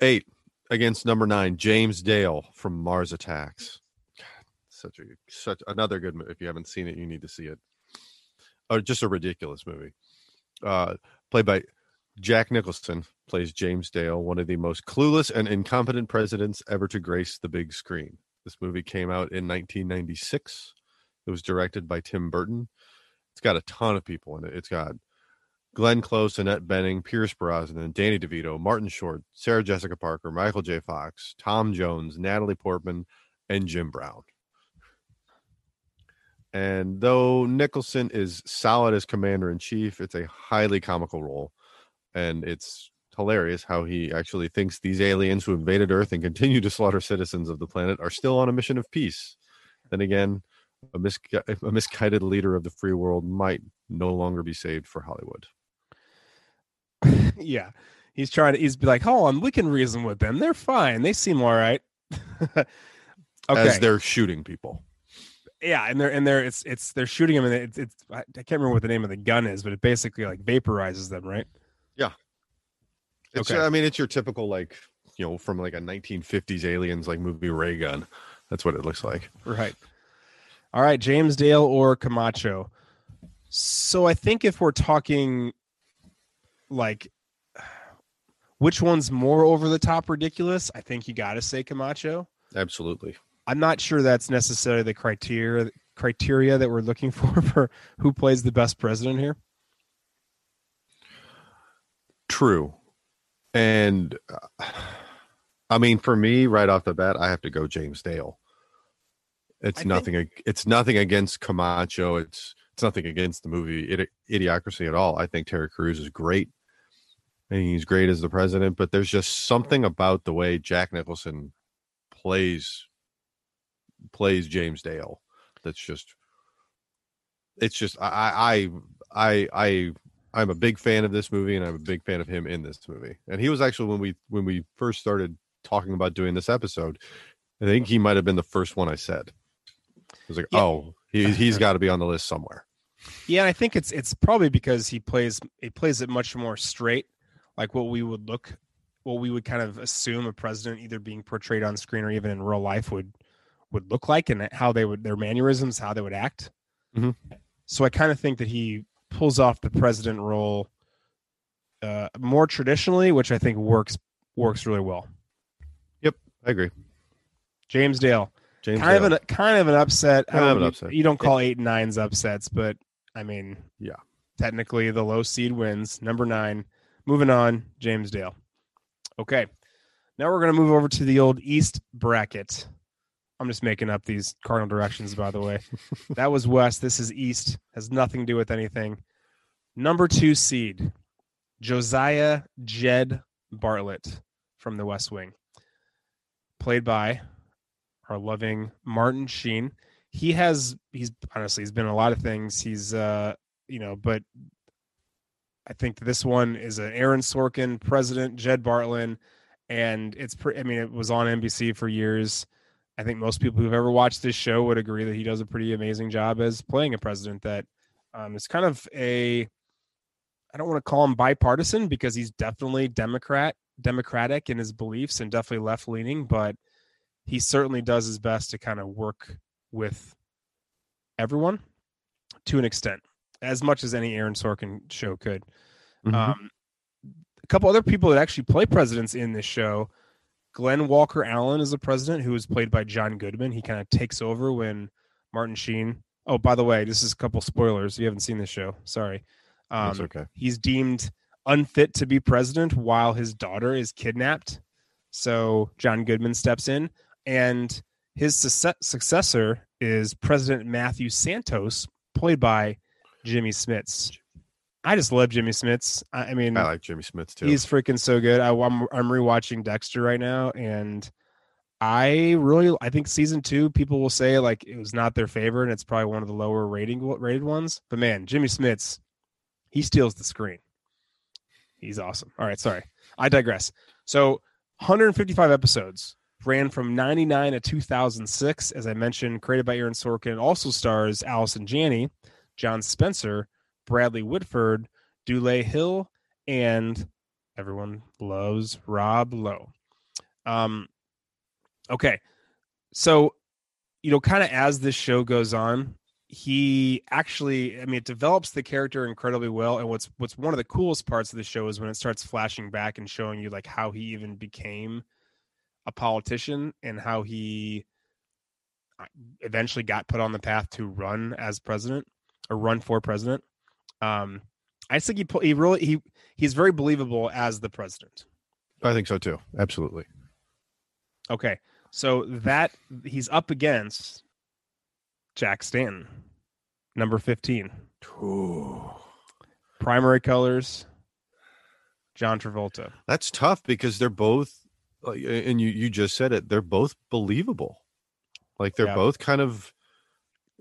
Eight against number nine, James Dale from Mars Attacks. God, such a such another good movie. If you haven't seen it, you need to see it. Oh, just a ridiculous movie. Uh, played by Jack Nicholson, plays James Dale, one of the most clueless and incompetent presidents ever to grace the big screen. This movie came out in 1996. It was directed by Tim Burton. It's got a ton of people in it. It's got Glenn Close, Annette Bening, Pierce Brosnan, Danny DeVito, Martin Short, Sarah Jessica Parker, Michael J. Fox, Tom Jones, Natalie Portman, and Jim Brown. And though Nicholson is solid as commander in chief, it's a highly comical role. And it's hilarious how he actually thinks these aliens who invaded Earth and continue to slaughter citizens of the planet are still on a mission of peace. Then again, a, misgu- a misguided leader of the free world might no longer be saved for Hollywood. *laughs* yeah. He's trying to, he's be like, hold on, we can reason with them. They're fine. They seem all right. *laughs* okay. as they're shooting people. yeah. And they're, and they're, it's, it's, they're shooting them and it's, it's, I can't remember what the name of the gun is, but it basically like vaporizes them, right? It's, Okay. I mean, it's your typical like you know from like a 1950s aliens like movie ray gun. That's what it looks like. Right. All right. James Dale or Camacho. So I think if we're talking like, which one's more over the top ridiculous? I think you got to say Camacho. Absolutely. I'm not sure that's necessarily the criteria criteria that we're looking *laughs* for for who plays the best president here. True. And uh, I mean, for me, right off the bat, I have to go James Dale. It's I nothing. ag- It's nothing against Camacho. It's it's nothing against the movie Idi- Idiocracy at all. I think Terry Crews is great. And he's great as the president, but there's just something about the way Jack Nicholson plays plays James Dale. That's just it's just I I I I I'm a big fan of this movie and I'm a big fan of him in this movie. And he was actually when we when we first started talking about doing this episode, I think he might have been the first one I said. I was like, Yeah. oh, he he's *laughs* got to be on the list somewhere. Yeah, and I think it's it's probably because he plays he plays it much more straight, like what we would look, what we would kind of assume a president either being portrayed on screen or even in real life would would look like, and how they would their mannerisms, how they would act. Mhm. So I kind of think that he pulls off the president role uh, more traditionally, which I think works works really well. Yep i agree. James Dale, James kind Dale. of an kind of an upset. Kind of an you- upset. You don't call eight and nines upsets, but I mean, Yeah. Technically, the low seed wins. Number nine. Moving on, James Dale. Okay, now we're gonna move over to the old East bracket. I'm just making up these cardinal directions, by the way. *laughs* that was West. This is East. Has nothing to do with anything. Number two seed, Josiah Jed Bartlet from the West Wing, played by our loving Martin Sheen. He has he's honestly he's been a lot of things. He's uh you know, but I think this one is an Aaron Sorkin president, Jed Bartlet, and it's pre- I mean it was on NBC for years. I think most people who've ever watched this show would agree that he does a pretty amazing job as playing a president that um, is kind of a I don't want to call him bipartisan because he's definitely Democrat, democratic in his beliefs and definitely left leaning, but he certainly does his best to kind of work with everyone to an extent, as much as any Aaron Sorkin show could. Mhm. Um, a couple other people that actually play presidents in this show. Glenn Walker Allen is a president who was played by John Goodman. He kind of takes over when Martin Sheen. Oh, by the way, this is a couple spoilers. If you haven't seen this show, sorry. Um, That's okay. he's deemed unfit to be president while his daughter is kidnapped. So John Goodman steps in, and his succe- successor is President Matthew Santos, played by Jimmy Smits. I just love Jimmy Smits. I, I mean, I like Jimmy Smith too. he's freaking so good. I, I'm I'm rewatching Dexter right now, and I really I think season two people will say like it was not their favorite, and it's probably one of the lower rating rated ones. But man, Jimmy Smits, he steals the screen. He's awesome. All right, sorry, I digress. So 155 episodes ran from 99 to 2006 as i mentioned created by aaron sorkin also stars allison janney john spencer bradley whitford dule hill and everyone loves rob lowe. Um okay so you know kind of as this show goes on he actually i mean it develops the character incredibly well and what's what's one of the coolest parts of the show is when it starts flashing back and showing you like how he even became a politician and how he uh, eventually got put on the path to run as president or run for president. Um, I just think he he really he he's very believable as the president. I think so too. Absolutely. Okay, so that he's up against Jack Stanton, number fifteen, primary colors. John Travolta. That's tough because they're both, and you you just said it. They're both believable. Like they're Yeah. both kind of.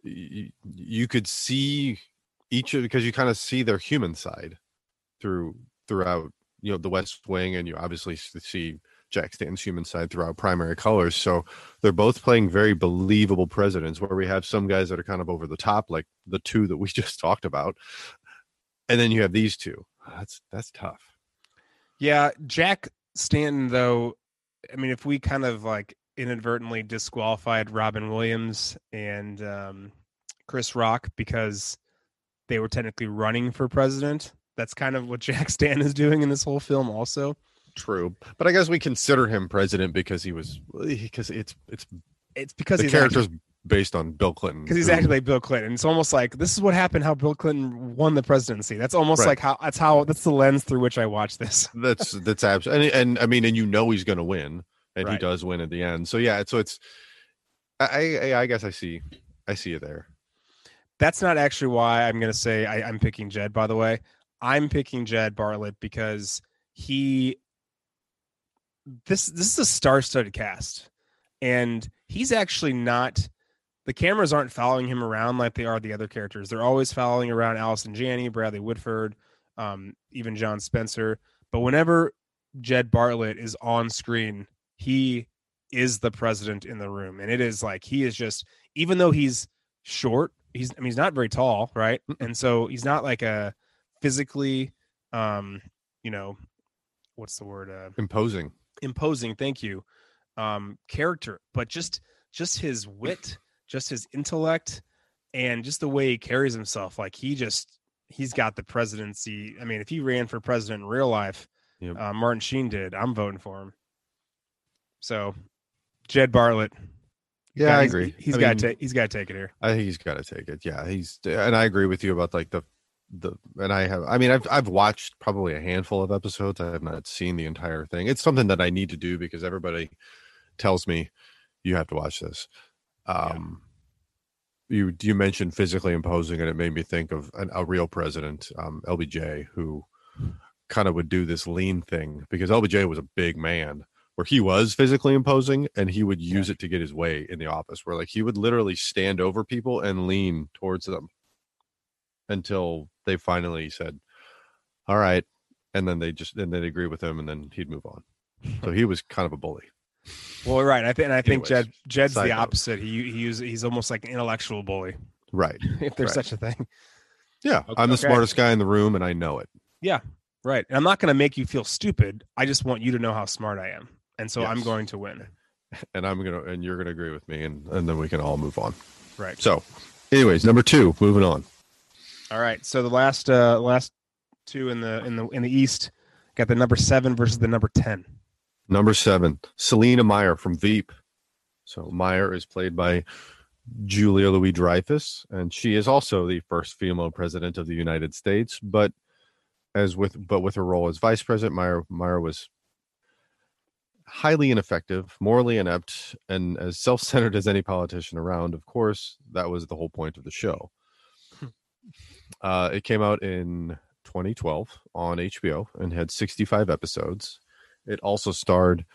You, could see each of because you kind of see their human side through throughout you know the West Wing, and you obviously see Jack Stanton's human side throughout Primary Colors. So they're both playing very believable presidents. Where we have some guys that are kind of over the top, like the two that we *laughs* just talked about, and then you have these two. Ah, that's that's tough. Yeah, Jack Stanton, though, I mean, if we kind of like inadvertently disqualified Robin Williams and um, Chris Rock because they were technically running for president, that's kind of what *laughs* Jack Stan is doing in this whole film, also. True, but I guess we consider him president because he was because it's it's It's because the character's based on Bill Clinton because he's actually like Bill Clinton. It's almost like this is what happened how Bill Clinton won the presidency. That's almost Right. like how that's how that's the lens through which I watch this. that's that's absolutely and, and I mean and you know he's going to win and he does win at the end. So yeah, so it's I I, I guess I see I see it there. That's not actually why I'm to say I, I'm picking Jed, by the way. I'm picking Jed Bartlet because he this this is a star-studded cast and he's actually not. The cameras aren't following him around like they are the other characters. They're always following around Allison Janney, Bradley Whitford, um, even John Spencer. But whenever Jed Bartlet is on screen, he is the president in the room, and it is like he is just even though he's short, he's I mean he's not very tall, right? And so he's not like a physically, um, you know, what's the word? Uh, Imposing. imposing thank you um character but just just his wit just his intellect and just the way he carries himself like he just he's got the presidency i mean if he ran for president in real life Yep. uh, martin sheen did i'm voting for him so jed bartlet Yeah, got- I agree. he's got to he's got to take it here I think he's got to take it. Yeah, he's and I agree with you about like the the and I have I mean I've I've watched probably a handful of episodes. I have not seen the entire thing. It's something that I need to do because everybody tells me you have to watch this. Um you you mentioned physically imposing and it made me think of an, a real president, um LBJ who kind of would do this lean thing because LBJ was a big man where he was physically imposing and he would use it to get his way in the office where like he would literally stand over people and lean towards them until they finally said all right and then they just then they'd agree with him and then he'd move on *laughs* so he was kind of a bully well right i think i think Anyways, jed jed's the opposite he he use, he's almost like an intellectual bully right *laughs* if there's Right. such a thing yeah Okay. i'm the smartest guy in the room and i know it yeah Right. And I'm not going to make you feel stupid. I just want you to know how smart I am. And so I'm going to win. and i'm gonna and you're gonna agree with me and and then we can all move on Right. so anyways number two moving on All right. So the last uh last two in the in the in the East got the number 7 versus the number 10. Number seven, Selina Meyer from Veep. So Meyer is played by Julia Louis Dreyfus, and she is also the first female president of the United States. But as with but with her role as vice president, Meyer Meyer was highly ineffective, morally inept, and as self-centered as any politician around. Of course, that was the whole point of the show. uh, it came out in 2012 on HBO and had 65 episodes. It also starred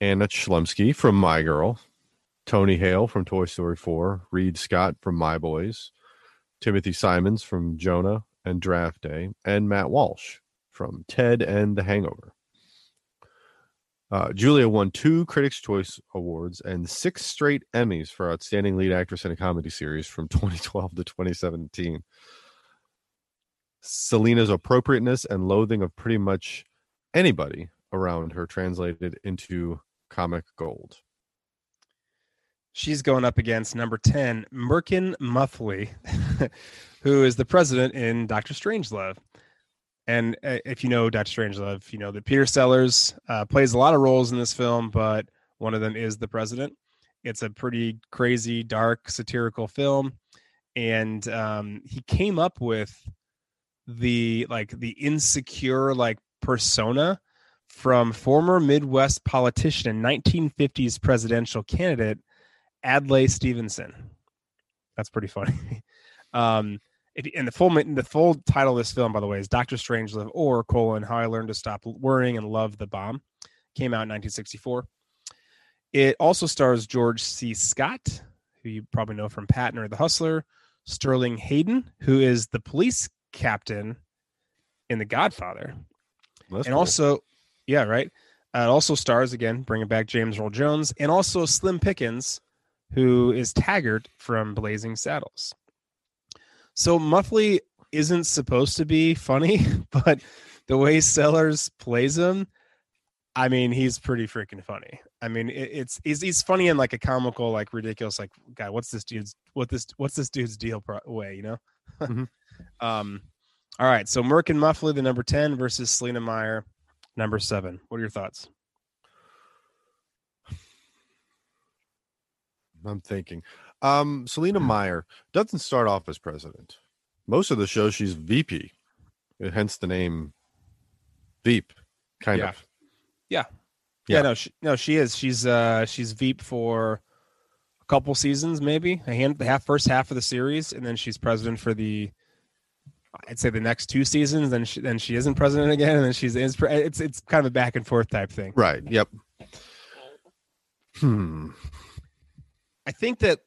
Anna Chlumsky from My Girl, Tony Hale from Toy Story 4, Reid Scott from My Boys, Timothy Simons from Jonah and Draft Day, and Matt Walsh from Ted and The Hangover. Uh, Julia won two Critics' Choice Awards and six straight Emmys for Outstanding Lead Actress in a Comedy Series from *laughs* 2012 to 2017. Selina's appropriateness and loathing of pretty much anybody around her translated into comic gold. She's going up against number 10, Merkin Muffley, *laughs* who is the president in Doctor Strangelove. And uh, if you know Doctor Strangelove, you know that Peter Sellers uh, plays a lot of roles in this film, but one of them is the president. It's a pretty crazy, dark, satirical film, and um, he came up with the like the insecure like persona from former Midwest politician and 1950s presidential candidate Adlai Stevenson. That's pretty funny. *laughs* um, if, and the full the full title of this film, by the way, is Doctor Strangelove or colon How I Learned to Stop Worrying and Love the Bomb. Came out in 1964. It also stars George C. Scott, who you probably know from Patton or The Hustler, Sterling Hayden, who is the police captain in The Godfather, and cool. also, yeah, right. Uh, it also stars again, bringing back James Earl Jones, and also Slim Pickens, who is Taggart from Blazing Saddles. So Muffley isn't supposed to be funny, *laughs* but the way Sellers plays him, I mean, he's pretty freaking funny. I mean, it, it's he's, he's funny in like a comical, like ridiculous, like guy, what's this dude's what this what's this dude's deal pro- way, you know? *laughs* Mhm. um, all right, so Merkin Muffley, the number ten versus Selina Meyer, number seven. What are your thoughts? I'm thinking. Um, Selina Meyer doesn't start off as president. Most of the show, she's VP, hence the name Veep, kind Yeah. of. Yeah, Yeah. no, she, no, she is. She's uh she's Veep for a couple seasons, maybe a hand the half first half of the series, and then she's president for the I'd say the next two seasons. Then she then she isn't president again, and then she's is it's it's kind of a back and forth type thing. Right. Yep. Hmm. I think that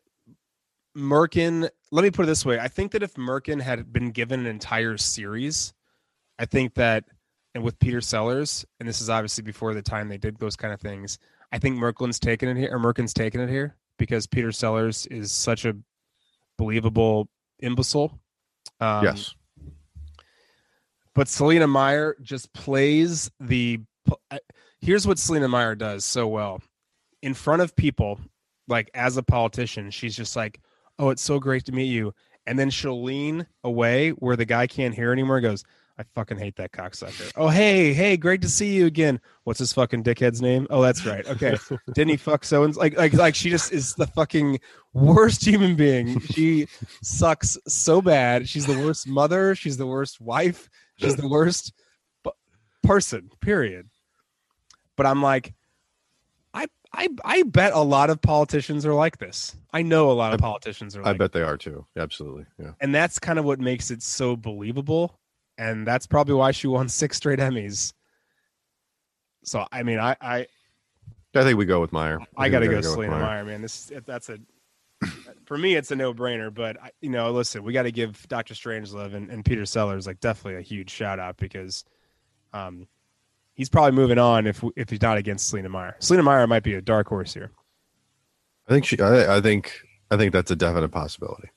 Merkin. Let me put it this way: I think that if Merkin had been given an entire series, I think that, and with Peter Sellers, and this is obviously before the time they did those kind of things. I think Merklin's taken it here, or Merkin's taken it here because Peter Sellers is such a believable imbecile. Um, yes. but Selina Meyer just plays the. Here's what Selina Meyer does so well in front of people, like as a politician, she's just like, "Oh, it's so great to meet you," and then she'll lean away where the guy can't hear anymore. Goes, "I fucking hate that cocksucker." oh, hey, hey, great to see you again. What's his fucking dickhead's name? Oh, that's right. Okay, *laughs* didn't he fuck so and like like like she just is the fucking worst human being. She sucks so bad. She's the worst mother. She's the worst wife. She's the worst person. Period. But I'm like, I I I bet a lot of politicians are like this. I know a lot of I- politicians are I like, bet they are too. Absolutely. Yeah. and that's kind of what makes it so believable. And that's probably why she won *laughs* six straight Emmys. So I mean, I I I think we go with Meyer. I think gotta go with Selina Meyer, man. This that's a for me, it's a no brainer. But I- you know, listen, we got to give Doctor Strangelove and, and Peter Sellers like definitely a huge shout out because um he's probably moving on if if he's not against Selina Meyer. Selina Meyer might be a dark horse here. I think she. I, I think. I think that's a definite possibility.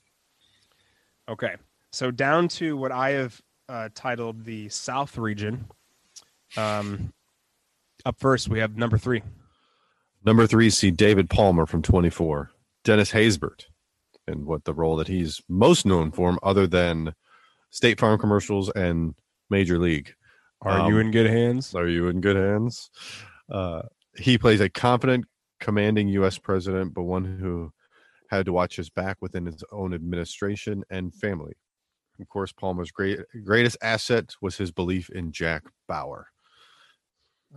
Okay, so down to what I have uh, titled the South region. Um, up first, we have number three. Number three, see David Palmer from 24. Dennis Haysbert, and what the role that he's most known for, other than State Farm commercials and Major League. Are Um, you in good hands? Are you in good hands? Uh, he plays a confident, commanding U.S. president, but one who had to watch his back within his own administration and family. Of course, Palmer's great, greatest asset was his belief in Jack Bauer.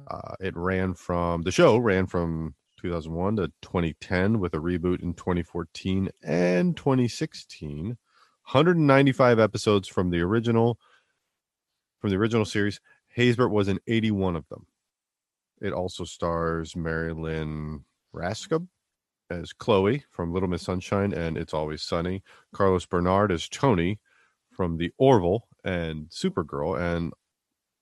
Uh, it ran from the show ran from 2001 to 2010 with a reboot in 2014 and 2016. 195 episodes from the original from the original series. Haysbert was in 81 of them. It also stars Marilyn Raskub as Chloe from Little Miss Sunshine and It's Always Sunny, Carlos Bernard as Tony from The Orville and Supergirl, and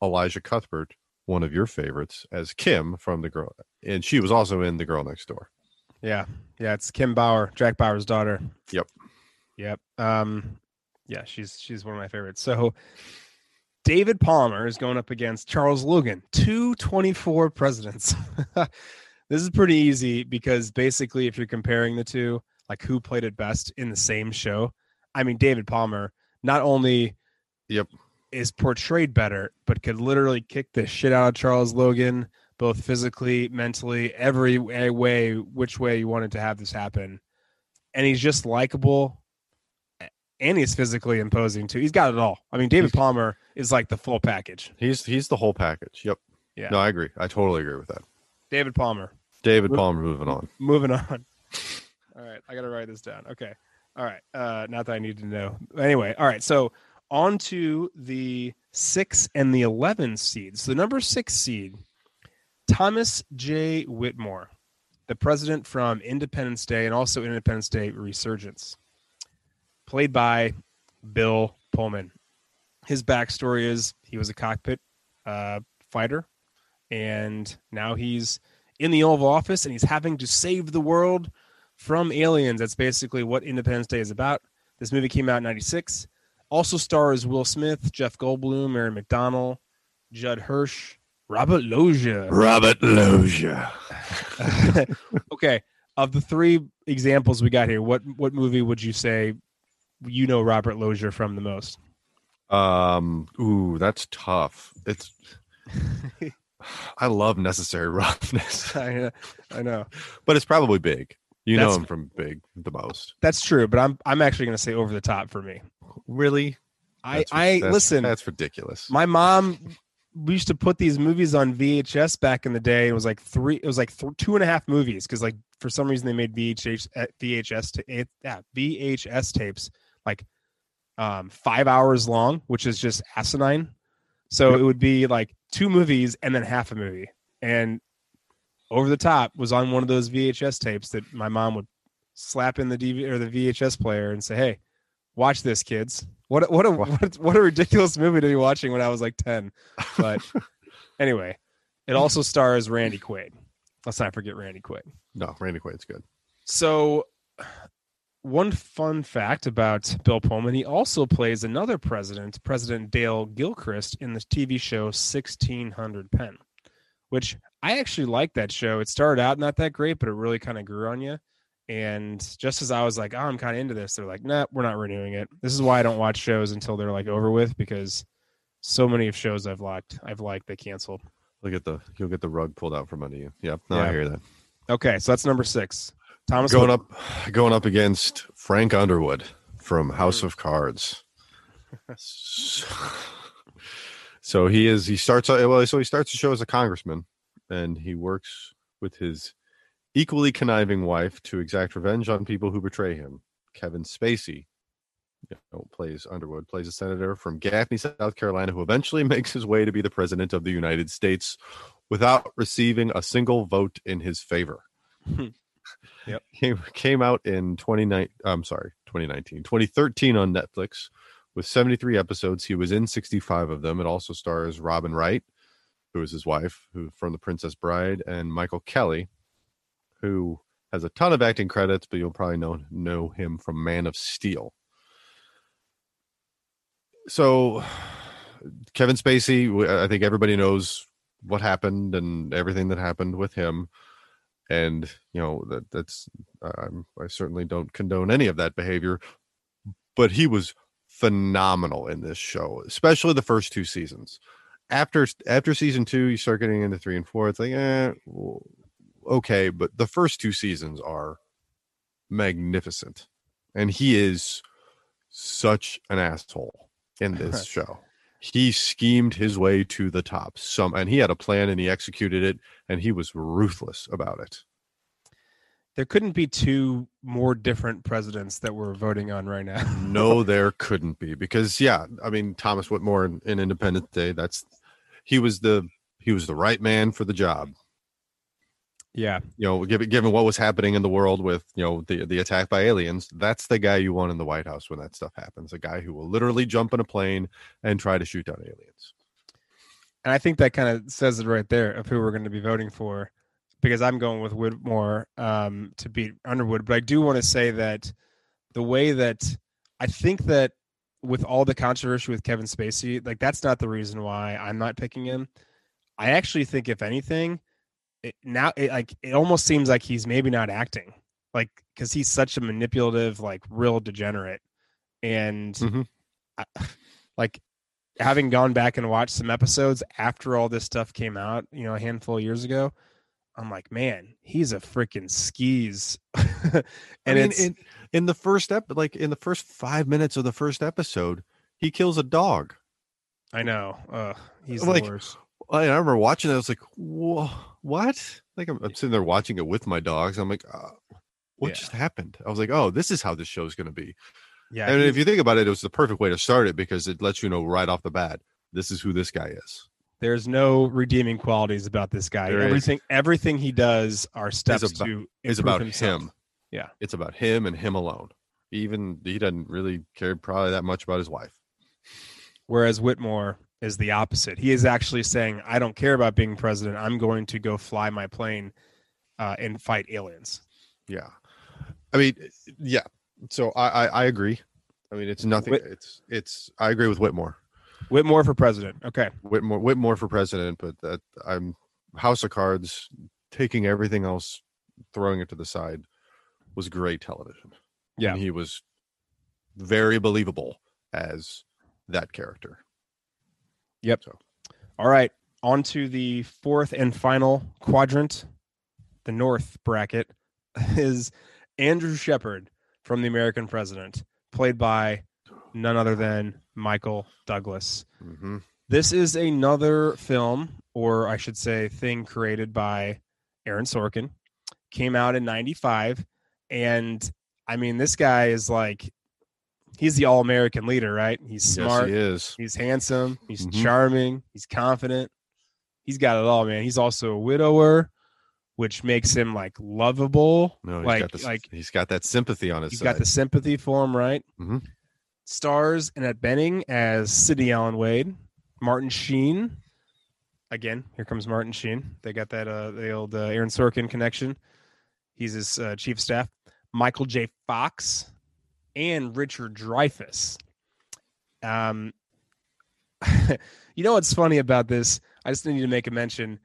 Elisha Cuthbert, one of your favorites, as Kim from The Girl. And she was also in The Girl Next Door. Yeah, yeah. It's Kim Bauer, Jack Bauer's daughter. Yep. Yep. Um, yeah, she's she's one of my favorites. So David Palmer is going up against Charles Logan, two 24 presidents. *laughs* this is pretty easy because basically, if you're comparing the two, like who played it best in the same show, I mean, David Palmer not only Yep. is portrayed better, but could literally kick the shit out of Charles Logan, both physically, mentally, every way which way you wanted to have this happen. And he's just likable and he's physically imposing too. He's got it all. I mean, David Palmer is like the full package. He's he's the whole package. Yep. Yeah. No, I agree. I totally agree with that. David Palmer. David Mo- Palmer moving on. Moving on. *laughs* All right, I got to write this down. Okay. All right. Uh not that I need to know. Anyway, all right. So, on to the 6 and the 11 seeds. The number 6 seed Thomas J. Whitmore, the president from Independence Day and also Independence Day Resurgence, played by Bill Pullman. His backstory is he was a cockpit uh, fighter, and now he's in the Oval Office and he's having to save the world from aliens. That's basically what Independence Day is about. This movie came out in 96. Also stars Will Smith, Jeff Goldblum, Aaron McDonnell, Judd Hirsch, Robert Loggia. Robert Loggia. *laughs* okay, of the three examples we got here, what what movie would you say you know Robert Loggia from the most? Um, ooh, that's tough. It's *sighs* I love necessary roughness, *laughs* I, know- I know but it's probably big. You know him from Big the most. that's true, but I'm I'm actually going to say over the top for me. Really? I That's- I that's- listen. That's ridiculous. my mom we used to put these movies on VHS back in the day. It was like three, it was like th- two and a half movies because like for some reason they made VHS uh, VHS ta- eh, yeah, VHS tapes like um five hours long, which is just asinine. So Yep. it would be like two movies and then half a movie, and over the top was on one of those VHS tapes that my mom would slap in the DV or the VHS player and say, "Hey, watch this, kids." What what a what, what a ridiculous movie to be watching when I was like ten. But *laughs* anyway, it also stars Randy Quaid. Let's not forget Randy Quaid. No, Randy Quaid's good. So, one fun fact about Bill Pullman, he also plays another president, President Dale Gilchrist, in the TV show 1600 Penn, which I actually like that show. It started out not that great, but it really kind of grew on you. And just as I was like, oh, I'm kind of into this, they're like, nah, we're not renewing it. This is why I don't watch shows until they're like over with because so many of shows I've liked, I've liked, they canceled. Look at the you'll get the rug pulled out from under you. Yep, no, Yeah. I hear that. Okay, so that's number six. Thomas going up going up against Frank Underwood from House of Cards. *laughs* so, he is he starts out well so he starts the show as a congressman and he works with his equally conniving wife to exact revenge on people who betray him. Kevin Spacey you know, plays Underwood, plays a senator from Gaffney, South Carolina, who eventually *laughs* makes his way to be the president of the United States without receiving a single vote in his favor. *laughs* Yep. *laughs* Came, came out in 29 I'm sorry, 2019, 2013 on Netflix with 73 episodes. He was in 65 of them. It also stars Robin Wright, who is his wife, who from The Princess Bride, and Michael Kelly, who has a ton of acting credits, but you'll probably know know him from Man of Steel. So, Kevin Spacey, I think everybody knows what happened and everything that happened with him, and you know that that's um, I certainly don't condone any of that behavior, but he was phenomenal in this show, especially the first two seasons. After after season two, you start getting into three and four. It's like, eh, okay, but the first two seasons are magnificent, and he is such an asshole in this *laughs* show. He schemed his way to the top. Some, and he had a plan, and he executed it, and he was ruthless about it. there couldn't be two more different presidents that we're voting on right now. no, *laughs* there couldn't be because yeah, I mean Thomas Whitmore in, in Independence Day. That's he was the he was the right man for the job. Yeah, You know, given given what was happening in the world with you know the the attack by aliens, that's the guy you want in the White House when that stuff happens. A guy who will literally jump in a plane and try to shoot down aliens. and I think that kind of says it right there of who we're going to be voting for, because I'm going with Whitmore um, to beat Underwood. But I do want to say that the way that I think that with all the controversy with Kevin Spacey, like that's not the reason why I'm not picking him. I actually think, if anything, it, now it, like it almost seems like he's maybe not acting, like because he's such a manipulative, like real degenerate, and Mhm. I, *sighs* like having gone back and watched some episodes after all this stuff came out, you know, a handful of years ago, I'm like, man, he's a freaking skis. *laughs* and I mean, in in the first ep, like in the first five minutes of the first episode, he kills a dog. I know, uh, he's Like, the worst. I I remember watching it. I was like, Whoa, "What?" Like I'm, I'm sitting there watching it with my dogs. I'm like, uh, "What Yeah. just happened?" I was like, "Oh, this is how this show's going to be." Yeah, and if you think about it, it was the perfect way to start it because it lets you know right off the bat this is who this guy is. there's no redeeming qualities about this guy. There is. everything, everything he does are steps about- to It's improve about himself. him. Yeah. it's about him and him alone. Even he doesn't really care probably that much about his wife. Whereas Whitmore is the opposite. He is actually saying, "I don't care about being president. I'm going to go fly my plane uh, and fight aliens." Yeah, I mean, yeah. So I I, I agree. I mean, it's nothing. Whit- it's it's. I agree with Whitmore. Whitmore for president. Okay. Whitmore Whitmore for president, but that I'm House of Cards taking everything else, throwing it to the side, was great television. Yeah. and he was very believable as that character. All right. On to the fourth and final quadrant, the North bracket, *laughs* is Andrew Shepard from The American President, played by none other than Michael Douglas. hmm This is another film, or I should say, thing created by Aaron Sorkin. Came out in 95. And I mean, this guy is like, he's the all American leader, right? He's smart. Yes, he is. He's handsome. He's Mhm. charming. He's confident. He's got it all, man. He's also a widower. which makes him like lovable. No, he's like got this, like he's got that sympathy on his he's side. got the sympathy for him, right? Mhm. Stars Annette Bening as Sidney Allen Wade, Martin Sheen. Again, here comes Martin Sheen. They got that uh the old uh, Aaron Sorkin connection. He's his uh, chief staff. Michael J. Fox and Richard Dreyfuss. Um, *laughs* you know what's funny about this? I just need to make a mention.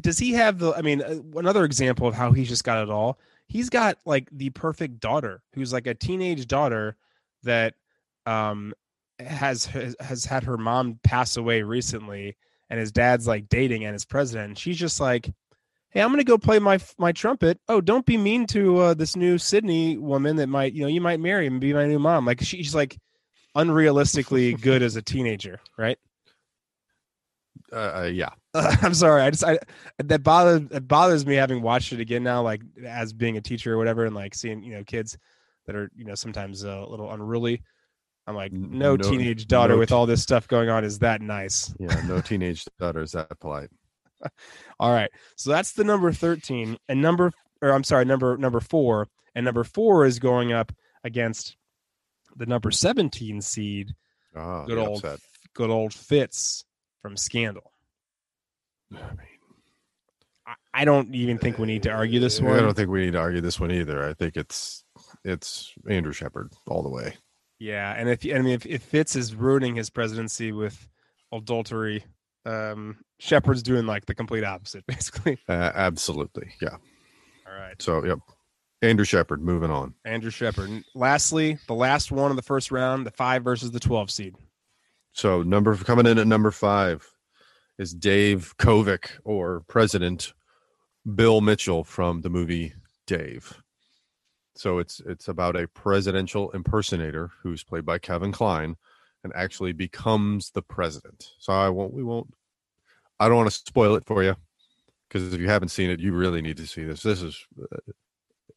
Does he have the? I mean, uh, another example of how he's just got it all. He's got like the perfect daughter, who's like a teenage daughter that um has has, had her mom pass away recently, and his dad's like dating and is president. She's just like, "Hey, I'm gonna go play my my trumpet. Oh, don't be mean to uh, this new Sydney woman that might you know you might marry and be my new mom." Like she's like unrealistically *laughs* good as a teenager, right? uh, uh, yeah. *laughs* I'm sorry. I just I that bothers it bothers me having watched it again now, like as being a teacher or whatever, and like seeing you know kids that are you know sometimes a little unruly. I'm like, no, no- teenage daughter no with all this stuff going on is that nice. Yeah. No teenage daughter is that polite. *laughs* All right, so that's the number 13, and number or I'm sorry, number number four, and number four is going up against the number 17 seed, Oh, good old upset. good old Fitz from Scandal. I mean, I, I don't even think we need to argue this one. I don't think we need to argue this one either. I think it's it's Andrew Shepard all the way. Yeah, and if I mean if, if Fitz is ruining his presidency with adultery, um Shepard's doing like the complete opposite, *laughs* basically. Uh, absolutely. Yeah. All right. So, yep. Andrew Shepard moving on. Andrew Shepard. And lastly, the last one of the first round, the five versus the twelve seed. So, number coming in at number five is Dave Kovic or President Bill Mitchell from the movie Dave. So it's it's about a presidential impersonator who's played by Kevin Kline and actually becomes the president. So I won't we won't I don't want to spoil it for you because if you haven't seen it, you really need to see this. This is uh,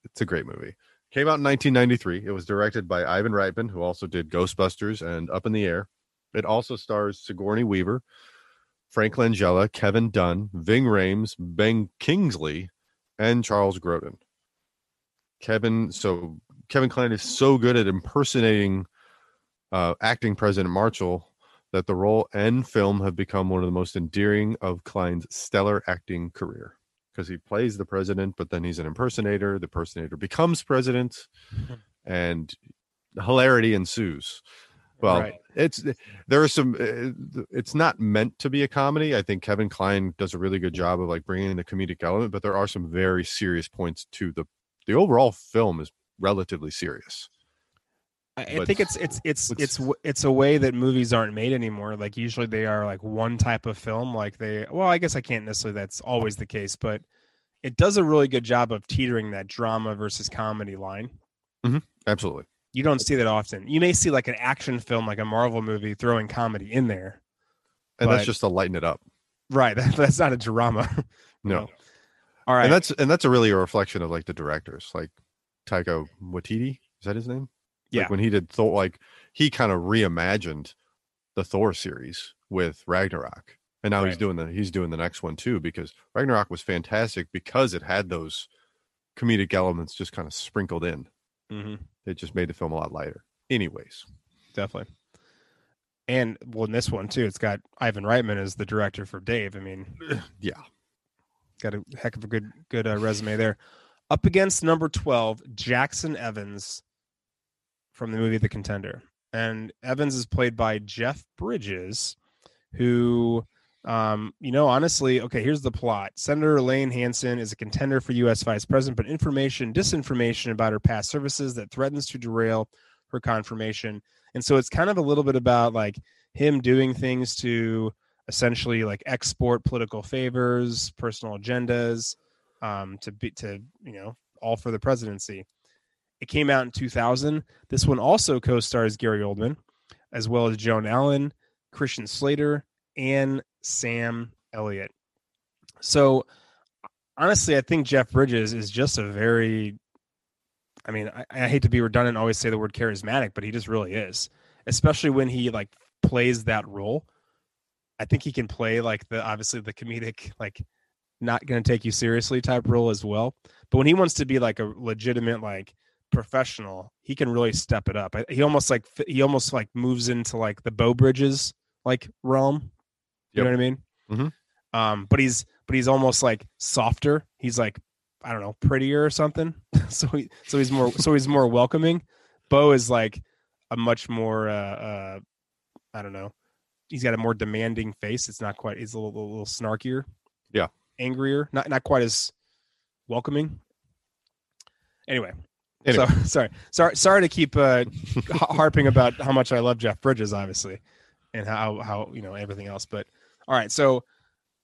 it's a great movie. Came out in 1993. It was directed by Ivan Reitman, who also did Ghostbusters and Up in the Air. It also stars Sigourney Weaver, Frank Langella, Kevin Dunn, Ving Rhames, Ben Kingsley, and Charles Grodin. Kevin, so Kevin Kline is so good at impersonating uh, acting President Marshall that the role and film have become one of the most endearing of Kline's stellar acting career. Because he plays the president, but then he's an impersonator. The impersonator becomes president, *laughs* and hilarity ensues. Well, Right. it's there are some. uh, It's not meant to be a comedy. I think Kevin Kline does a really good job of like bringing in the comedic element, but there are some very serious points to the the overall film is relatively serious. I, I think it's it's it's it's it's a way that movies aren't made anymore. Like usually they are like one type of film. Like they well, I guess I can't necessarily that's always the case, but it does a really good job of teetering that drama versus comedy line. Mm-hmm. Absolutely. You don't see that often. You may see like an action film, like a Marvel movie, throwing comedy in there. And that's just to lighten it up. Right. *laughs* That, that's not a drama. No. No. All right. And that's and that's a really a reflection of like the directors, like Taika Waititi. Is that his name? Yeah. Like when he did Thor, like he kind of reimagined the Thor series with Ragnarok, and now he's doing the he's doing the next one too because Ragnarok was fantastic because it had those comedic elements just kind of sprinkled in. Mhm, It just made the film a lot lighter. Anyways, definitely. And well, in this one too, it's got Ivan Reitman as the director for Dave. I mean, *clears throat* yeah, got a heck of a good good uh, resume there. Up against number twelve, Jackson Evans from the movie The Contender, and Evans is played by Jeff Bridges, who, um, you know, honestly, okay, here's the plot: Senator Elaine Hanson is a contender for U.S. Vice President, but information, disinformation about her past services that threatens to derail her confirmation, and so it's kind of a little bit about like him doing things to essentially like export political favors, personal agendas, um, to be to you know all for the presidency. It came out in 2000. This one also co-stars Gary Oldman, as well as Joan Allen, Christian Slater, and Sam Elliott. So honestly, I think Jeff Bridges is just a very I mean, I, I hate to be redundant always say the word charismatic, but he just really is. Especially when he like plays that role. I think he can play like the obviously the comedic like not going to take you seriously type role as well. But when he wants to be like a legitimate like professional, he can really step it up. He almost like he almost like moves into like the Beau Bridges like realm. You Yep. know what I mean? Mhm. Um, but he's but he's almost like softer. He's like I don't know, prettier or something. *laughs* so he so he's more so he's more welcoming. Beau is like a much more uh, uh I don't know. He's got a more demanding face. It's not quite. He's a little, a little snarkier. Yeah. angrier. Not not quite as welcoming. Anyway, Anyway. so *laughs* sorry, sorry, sorry to keep uh, *laughs* harping about how much I love Jeff Bridges, obviously, and how how you know everything else. But all right, so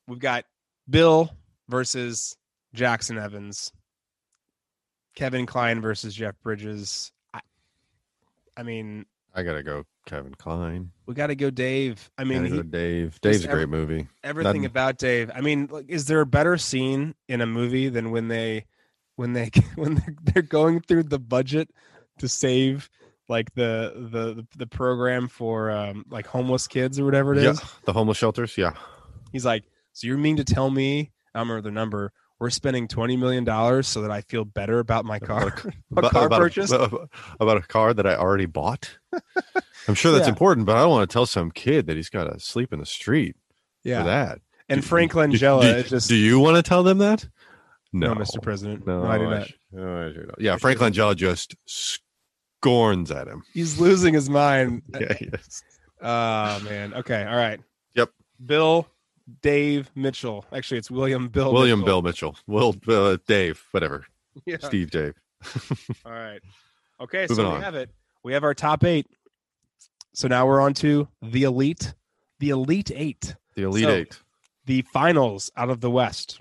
we've got Bill versus Jackson Evans, Kevin Kline versus Jeff Bridges. I, I mean, I gotta go, Kevin Kline. we got to go Dave. I mean, he, go Dave. Dave's a every- great movie. everything Nothing- about Dave. I mean, like, is there a better scene in a movie than when they when they *laughs* when they're, going through the budget to save like the the the program for um like homeless kids or whatever it is? Yeah, the homeless shelters. Yeah, He's like, "So you mean to tell me? I remember the number. We're spending twenty million dollars so that I feel better about my *laughs* car, About a About- car about purchase." A, about a car that I already bought. *laughs* I'm sure that's Yeah. important, but I don't want to tell some kid that he's got to sleep in the street yeah. for that. and Do- Frank do- Langella do, is just do you want to tell them that? No, No, Mr. President. No, I do not. sh- no, I sure don't. Yeah, Frank Langella just scorns at him. He's losing his mind. *laughs* Yeah, yes. Oh man. Okay. All right. Yep. Bill, Dave, Mitchell. Actually, it's William Bill. William Mitchell. Bill Mitchell. Will uh, Dave, whatever. *laughs* Yeah. Steve Dave. *laughs* All right. Okay. Moving so on. we have it. We have our top eight. So now we're on to the elite, the elite eight, The Elite So- Eight. the finals out of the West.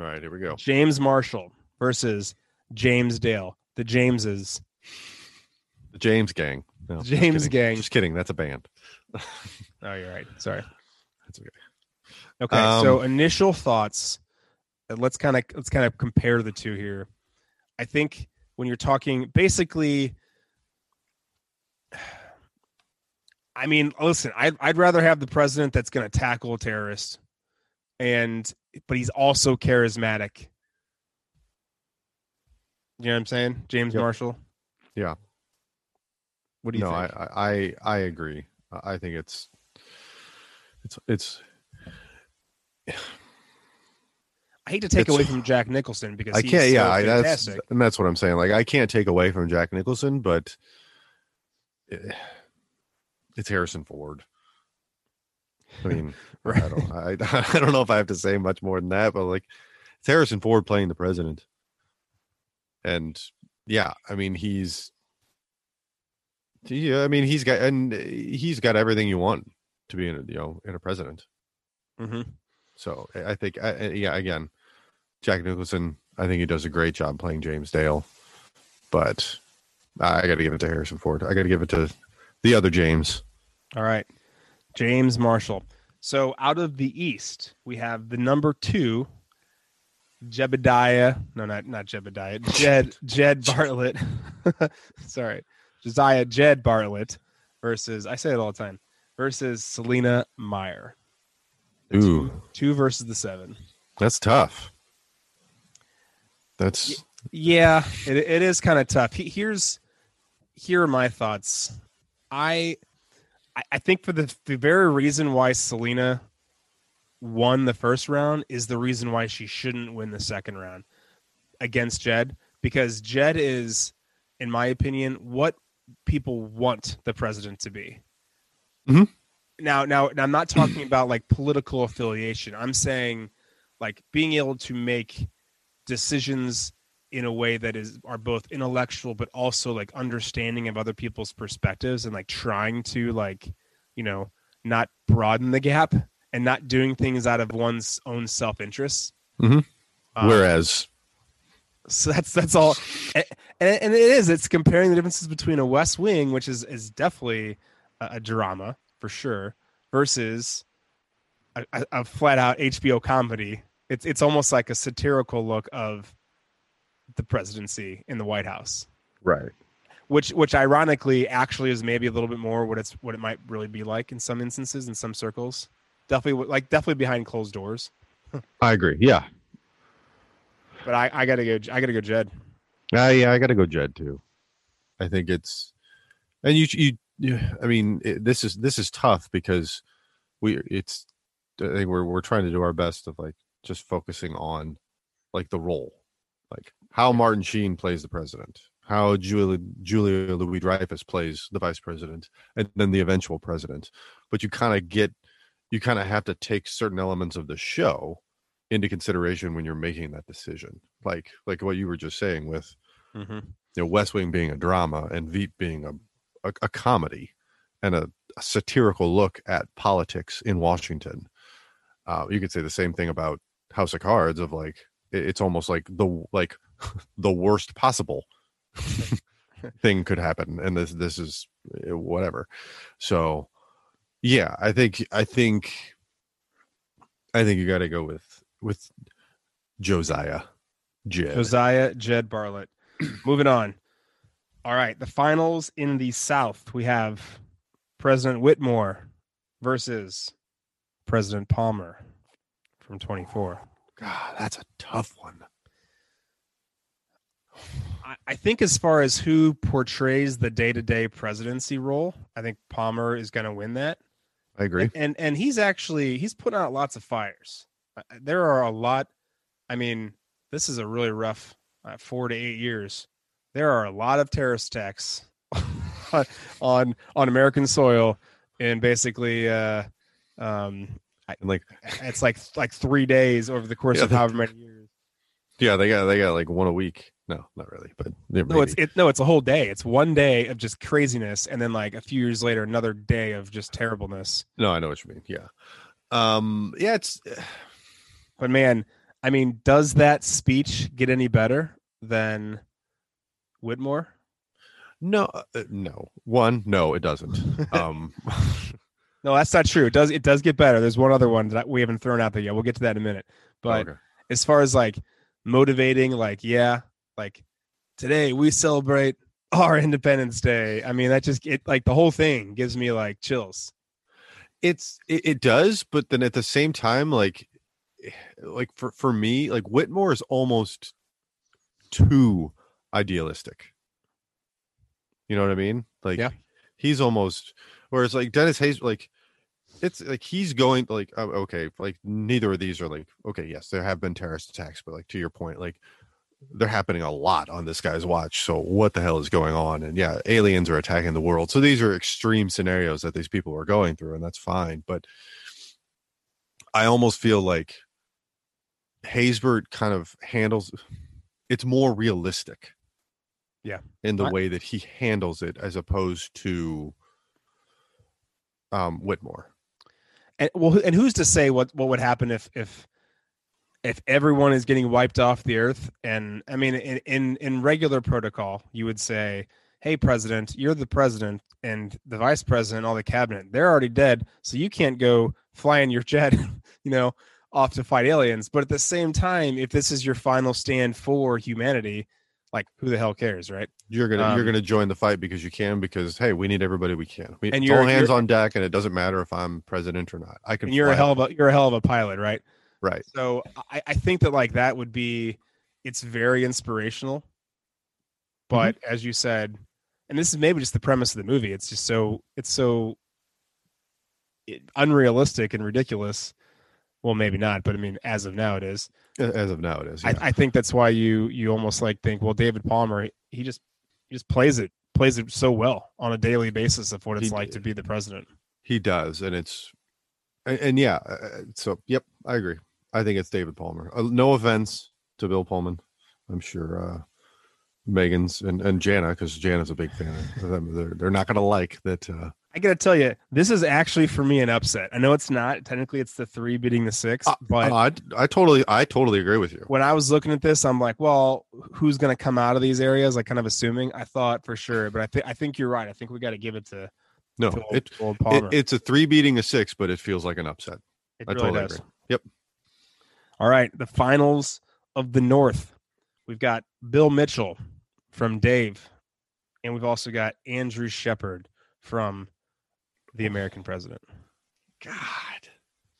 All right, here we go. James Marshall versus James Dale. The Jameses. The James Gang. No, just James kidding. Gang. Just kidding. That's a band. *laughs* Oh, you're right. Sorry. That's okay. Okay. Um, so initial thoughts. uh, Let's kind of let's kind of compare the two here. I think when you're talking basically *sighs* I mean, listen, I'd, I'd rather have the president that's going to tackle a terrorist, and but he's also charismatic. You know what I'm saying, James Yep. Marshall? Yeah. What do you no, think? I, I I I agree. I think it's it's it's *sighs* I hate to take it's- away from Jack Nicholson because I can't. so yeah, I, that's fantastic. and that's what I'm saying. Like I can't take away from Jack Nicholson, but it, it's Harrison Ford. I mean, *laughs* I don't I, *laughs* I don't know if I have to say much more than that, but like it's Harrison Ford playing the president, and yeah, I mean he's yeah, I mean he's got and he's got everything you want to be in a you know in a president. Mhm. So I think, I- yeah, again, Jack Nicholson, I think he does a great job playing James Dale, but I got to give it to Harrison Ford. I got to give it to the other James. All right. James Marshall. So out of the East, we have the number two, Jebediah. No, not not Jebediah. Jed Jed Bartlet. *laughs* Sorry. Josiah Jed Bartlet versus I say it all the time. Versus Selina Meyer. The Ooh. Two, two versus the seven. That's tough. That's Yeah, it, it is kind of tough. He- Here's here are my thoughts. I I- think for the the very reason why Selina won the first round is the reason why she shouldn't win the second round against Jed because Jed is, in my opinion, what people want the president to be. Mhm. Now, now, now, I'm not talking about like political affiliation. I'm saying like being able to make decisions in a way that is are both intellectual but also like understanding of other people's perspectives and like trying to like you know not broaden the gap and not doing things out of one's own self-interest. Mhm. Um, whereas so that's that's all. And, and it is it's comparing the differences between a west wing which is is definitely a, a drama for sure versus a, a flat out hbo comedy. It's it's almost like a satirical look of the presidency in the white house right. which which ironically actually is maybe a little bit more what it's what it might really be like in some instances in some circles definitely like definitely behind closed doors *laughs* I agree. Yeah. but I, I gotta go. I gotta go, Jed. Uh, yeah, I got to go Jed too. I think it's, and you, you, you I mean, it, this is this is tough because we, it's, I think we're we're trying to do our best of like just focusing on like the role, like how Martin Sheen plays the president, how Julia Julia Louis Dreyfus plays the vice president, and then the eventual president. But you kind of get, you kind of have to take certain elements of the show into consideration when you're making that decision. Like like what you were just saying with Mm-hmm. you know West Wing being a drama and Veep being a a, a comedy and a, a satirical look at politics in Washington. Uh, you could say the same thing about House of Cards of like it's almost like the like the worst possible *laughs* thing could happen and this this is uh, whatever. So yeah, I think I think I think you got to go with with Josiah Jed. Josiah Jed Bartlet. *clears throat* Moving on. All right, the finals in the South. We have President Whitmore versus President Palmer from 24. God, that's a tough one. I, think as far as who portrays the day-to-day presidency role, I think Palmer is going to win that. I agree. And and he's actually he's putting out lots of fires. There are a lot. I mean, this is a really rough uh, four to eight years. There are a lot of terrorist attacks *laughs* on on American soil, and basically, uh, um, like, it's like like three days over the course Yeah, of however many years. yeah, they got they got like one a week. No, not really, but No, it's it. No, it's a whole day. It's one day of just craziness, and then like a few years later, another day of just terribleness. no, I know what you mean. Yeah, um, yeah, it's But man, I mean, does that speech get any better than Whitmore? no, uh, no. One, no, it doesn't. *laughs* Um, *laughs* No, that's not true. It does. It does get better. There's one other one that we haven't thrown out there yet. We'll get to that in a minute. But okay. as far as like motivating, like yeah, like today we celebrate our Independence Day. I mean, that just it like the whole thing gives me like chills. it's it, it does, but then at the same time, like, eh, like for for me, like Whitmore is almost too idealistic. You know what I mean? Like, Yeah. he's almost whereas like Dennis Hayes, like it's like he's going like oh, okay, like neither of these are like okay, yes, there have been terrorist attacks, but like to your point, like they're happening a lot on this guy's watch. So what the hell is going on? And yeah, aliens are attacking the world. So these are extreme scenarios that these people are going through, and that's fine. But I almost feel like Haysbert kind of handles it's more realistic. Yeah. In the I- way that he handles it as opposed to um Whitmore. And well, and who's to say what what would happen if if if everyone is getting wiped off the earth? And I mean, in in, in regular protocol, you would say, "Hey, president, you're the president, and the vice president, all the cabinet, they're already dead, so you can't go fly in your *laughs* jet, you know, off to fight aliens." But at the same time, if this is your final stand for humanity, like who the hell cares, right? You're gonna Um, you're gonna join the fight because you can because hey, we need everybody we can. We, And you're- hands you're- on deck, and it doesn't matter if I'm president or not. I can. You're a hell of a you're a hell of a pilot, right? Right. So I, I think that like that would be it's very inspirational. But as you said, and this is maybe just the premise of the movie, it's just so it's so it, unrealistic and ridiculous. Well, maybe not, but I mean, as of now, it is. As of now, it is. Yeah. I, I think that's why you you almost like think, well, David Palmer, he just he just plays it plays it so well on a daily basis of what it's He like to be the president. He does, and it's and, and yeah. uh, So yep, I agree. I think it's David Palmer. Uh, no offense to Bill Pullman. I'm sure uh, Megan's and and Jana because Jana's a big fan of them. They're they're not gonna like that. Uh, I gotta tell you, this is actually for me an upset. I know it's not technically; it's the three beating the six, uh, but I I totally I totally agree with you. when I was looking at this, I'm like, well, who's going to come out of these areas? Like, kind of assuming. I thought for sure, but I think I think you're right. I think we got to give it to, No, to old, it, to old it it's a three beating a six, but it feels like an upset. It I really totally does. agree. Yep. All right, the finals of the North. We've got Bill Mitchell from Dave, and we've also got Andrew Shepard from The American President. God,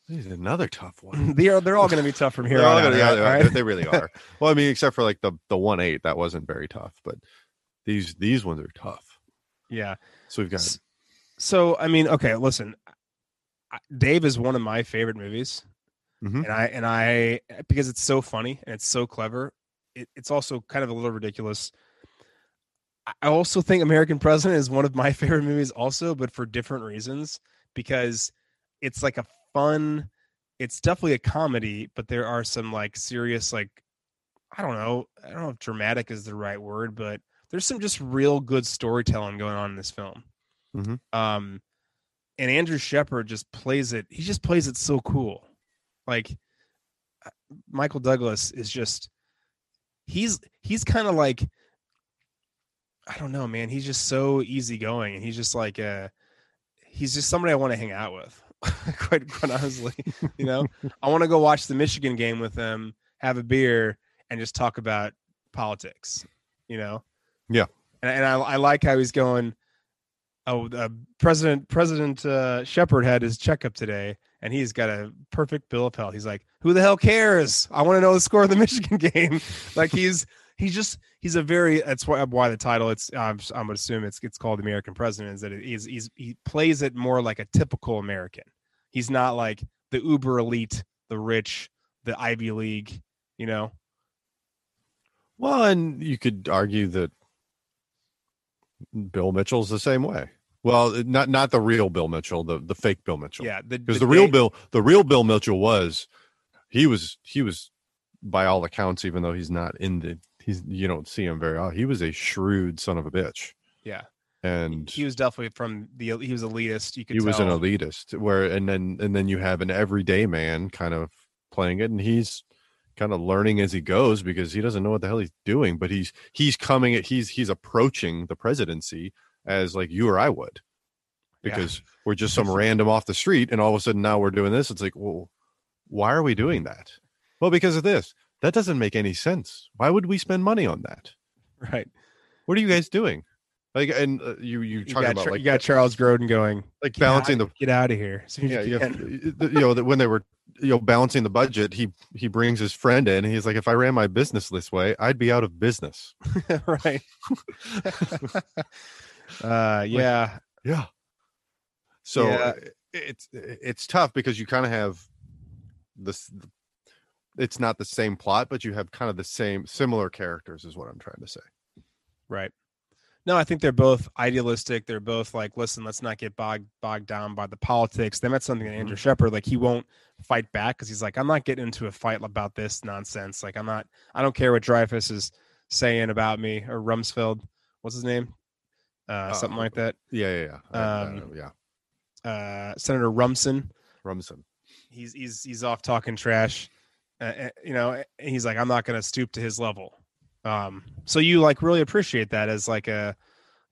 This is another tough one. *laughs* they're they're all going to be tough from *laughs* here on. gonna- out, yeah, right? they, right? *laughs* they really are. well, I mean, except for like the the one eight, that wasn't very tough, but these these ones are tough. Yeah. So we've got So I mean, okay, listen. Dave is one of my favorite movies, Mhm. and I and I because it's so funny and it's so clever. It, it's also kind of a little ridiculous. I- also think American President is one of my *laughs* favorite movies, also, but for different reasons. Because it's like a fun. It's definitely a comedy, but there are some like serious, like I don't know, I don't know if dramatic is the right word, but there's some just real good storytelling going on in this film. Mhm. Um, and Andrew Shepard just plays it. He just plays it so cool. Like uh, Michael Douglas is just he's he's kind of like I don't know, man. He's just so easygoing, and he's just like uh he's just somebody I want to hang out with. *laughs* quite quite honestly, you know, I want to go watch the Michigan game with him, have a beer, and just talk about politics. You know. Yeah. And, and I, I like how he's going. Oh, uh, President President uh, Shepard had his checkup today, and he's got a perfect bill of health. He's like, "Who the hell cares? I want to know the score of the *laughs* Michigan game." like he's he's just he's a very that's why why the title it's I'm I'm gonna assume it's it's called American President is that it is he's he plays it more like a typical American. He's not like the uber elite, the rich, the Ivy League, you know. well, and you could argue that Bill Mitchell's the same way. Well, not not the real Bill Mitchell, the the fake Bill Mitchell. Yeah, the, because the, real day- Bill, the real Bill Mitchell was, he was he was, by all accounts, even though he's not in the he's you don't see him very often. He was a shrewd son of a bitch, Yeah, and he was definitely from the he was elitist. You could he was an elitist. Where and then and then you have an everyday man kind of playing it, and he's kind of learning as he goes because he doesn't know what the hell he's doing. But he's he's coming at he's he's approaching the presidency as like you or I would, Yeah. because we're just some *laughs* random off the street, and all of a sudden now we're doing this. It's like, well, why are we doing that? Well, because of this. That doesn't make any sense. Why would we spend money on that? right. What are you guys doing? Like, and uh, you you got, about Char- like you got Charles Grodin going. like "Get balancing outta- the get out of here. as soon as yeah, you have, you know that when they were you know balancing the budget, he he brings his friend in. And he's like, if I ran my business this way, I'd be out of business. *laughs* right. *laughs* uh, yeah, Yeah. So Yeah. it's it's tough because you kind of have this. It's not the same plot, but you have kind of the same similar characters, is what I'm trying to say. right. No, I think they're both idealistic. They're both like, listen, let's not get bogged bogged down by the politics. They met something in Andrew Shepard, like he won't fight back because he's like, I'm not getting into a fight about this nonsense. Like I'm not. I don't care what Dreyfuss is saying about me or Rumsfeld. What's his name? Uh, something like that. Yeah, yeah, yeah. Um, know, yeah. Uh, Senator Rumson. Rumson. he's he's he's off talking trash uh, uh, you know he's like i'm not going to stoop to his level um so you like really appreciate that as like a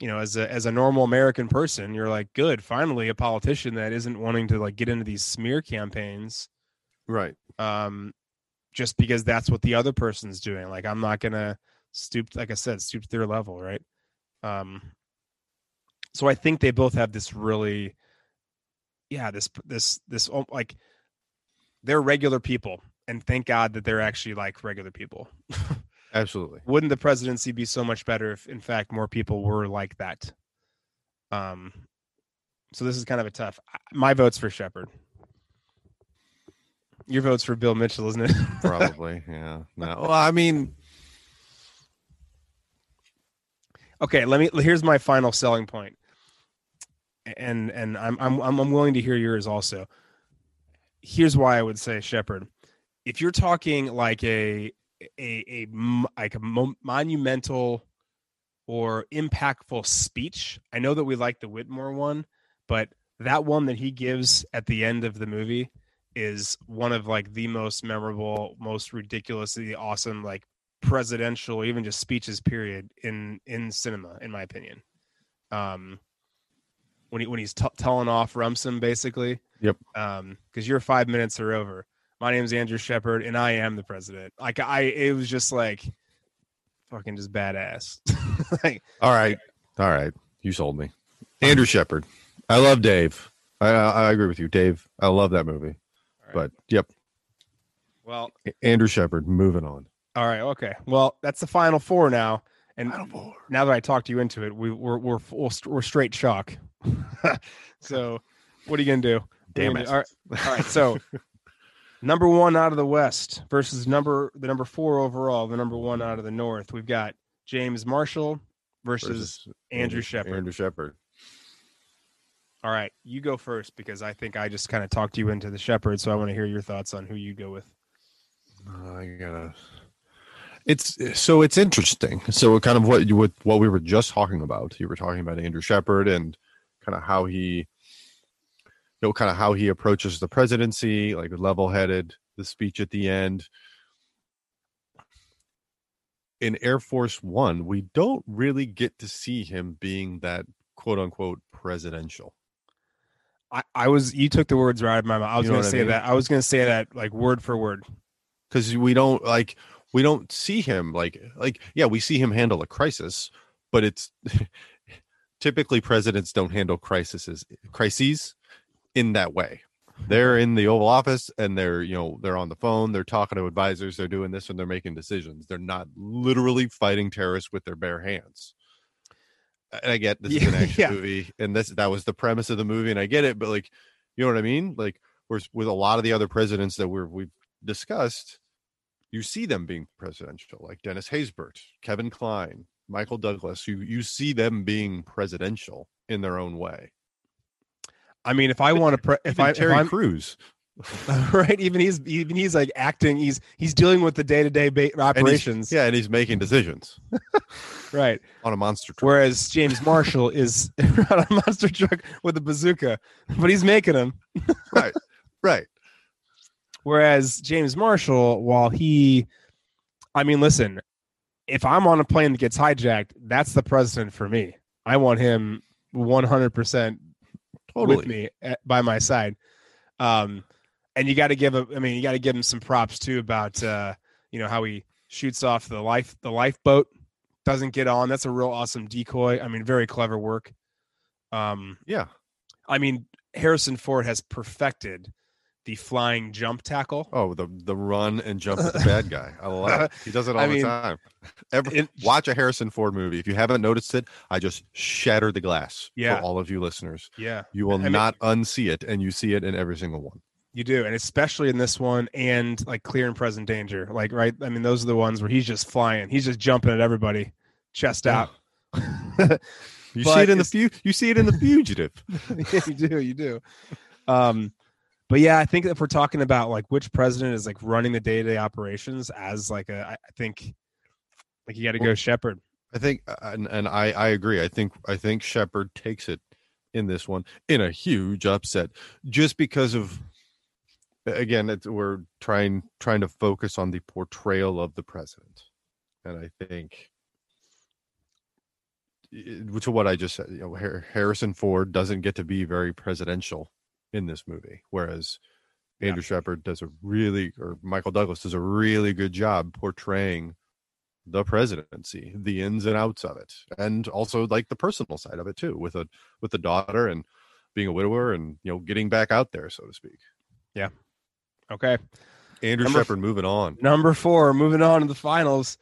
you know as a as a normal american person you're like good finally a politician that isn't wanting to like get into these smear campaigns Right. um just because that's what the other person's doing like i'm not going to stoop like i said stoop to their level right um so i think they both have this really yeah this this this oh, like they're regular people and thank god that they're actually like regular people *laughs* Absolutely. wouldn't the presidency be so much better if in fact more people were like that um so this is kind of a tough my vote's for shepard your vote's for bill mitchell isn't it *laughs* Probably. yeah. No. Well, I mean, okay let me here's my final selling point and and i'm i'm i'm willing to hear yours also. Here's why i would say shepard if you're talking like a a like a mo- monumental or impactful speech i know that we like the whitmore one but that one that he gives at the end of the movie is one of like the most memorable most ridiculously awesome like presidential even just speeches period in in cinema in my opinion. Um when he when he's t- telling off rumson basically Yep. um because your five minutes are over my name's andrew shepard and i am the president like i it was just like fucking just badass *laughs* like all right. All right. You sold me. Andrew Shepard. I love Dave. I, I agree with you, Dave. I love that movie. But yep, Well, Andrew Shepard. Moving on. all right, okay. Well, that's the final four now. And now that I talked you into it, we, we're we're we're, we're straight shock. *laughs* so, what are you gonna do? What are you Damn gonna it. do? All right, all right. So, *laughs* number one out of the West versus number the number four overall, the number one out of the North. We've got James Marshall versus, Versus Andrew Shepard. Andrew Shepard. All right, you go first because I think I just kind of talked you into the Shepard, so I want to hear your thoughts on who you go with. Uh, I gotta. It's so it's interesting. So kind of what you what what we were just talking about. You were talking about Andrew Shepard and kind of how he, you know, kind of how he approaches the presidency, like level-headed. The speech at the end. In Air Force One, we don't really get to see him being that quote unquote presidential. I, I was you took the words right out of my mouth. I was You know going to what I say mean? that. I was going to say that like word for word. because we don't like we don't see him like like yeah we see him handle a crisis but it's *laughs* typically presidents don't handle crises crises in that way. Mm-hmm. They're in the oval office and they're you know they're on the phone they're talking to advisors they're doing this and they're making decisions. They're not literally fighting terrorists with their bare hands. And i get this is an Yeah, *laughs* action yeah. movie and this that was the premise of the movie and i get it but like you know what i mean? Like whereas with a lot of the other presidents that we're we've discussed you see them being presidential, like Dennis Haysbert, Kevin Kline, Michael Douglas. You you see them being presidential in their own way. I mean, if I want to, pre- if I, Terry if I'm, Crews, *laughs* right, even he's even he's like acting. He's he's dealing with the day to day and operations. yeah, and he's making decisions Right. *laughs* on a monster truck. Whereas James Marshall is *laughs* on a monster truck with a bazooka, but he's making them. right, right. Whereas James Marshall, while he, I mean, listen, if I'm on a plane that gets hijacked, that's the president for me. I want him 100% Totally. with me at, by my side. Um, and you got to give him, I mean, you got to give him some props too about, uh, you know, how he shoots off the life, the lifeboat doesn't get on. That's a real awesome decoy. I mean, very clever work. Um, Yeah. I mean, Harrison Ford has perfected the flying jump tackle. Oh, the the run and jump at the bad guy. I love it. He does it *laughs* all I the mean, time. Every, it- watch a Harrison Ford movie. If you haven't noticed it, I just shattered the glass Yeah. for all of you listeners. Yeah, You will I mean- not unsee it, and you see it in every single one. you do, and especially in this one, and like clear and present danger. Like, right? I mean, those are the ones where he's just flying. He's just jumping at everybody, chest out. *laughs* You But see it in the fu- You see it in the fugitive. *laughs* Yeah, you do, you do. Um, but yeah, I think if we're talking about like which president is like running the day to day operations as like a, I think like you got to go Shepard. I think, uh, and, and I, I agree. I think, I think Shepard takes it in this one in a huge upset, just because of, again, it's, we're trying trying to focus on the portrayal of the president, and I think, to what I just said. You know, Harrison Ford doesn't get to be very presidential in this movie, whereas Yeah. Andrew Shepard does a really, or Michael Douglas does a really good job portraying the presidency, the ins and outs of it, and also like the personal side of it too, with a with the daughter and being a widower and you know getting back out there, so to speak. Yeah. Okay. Andrew Number f- Shepard moving on. Number four, moving on to the finals.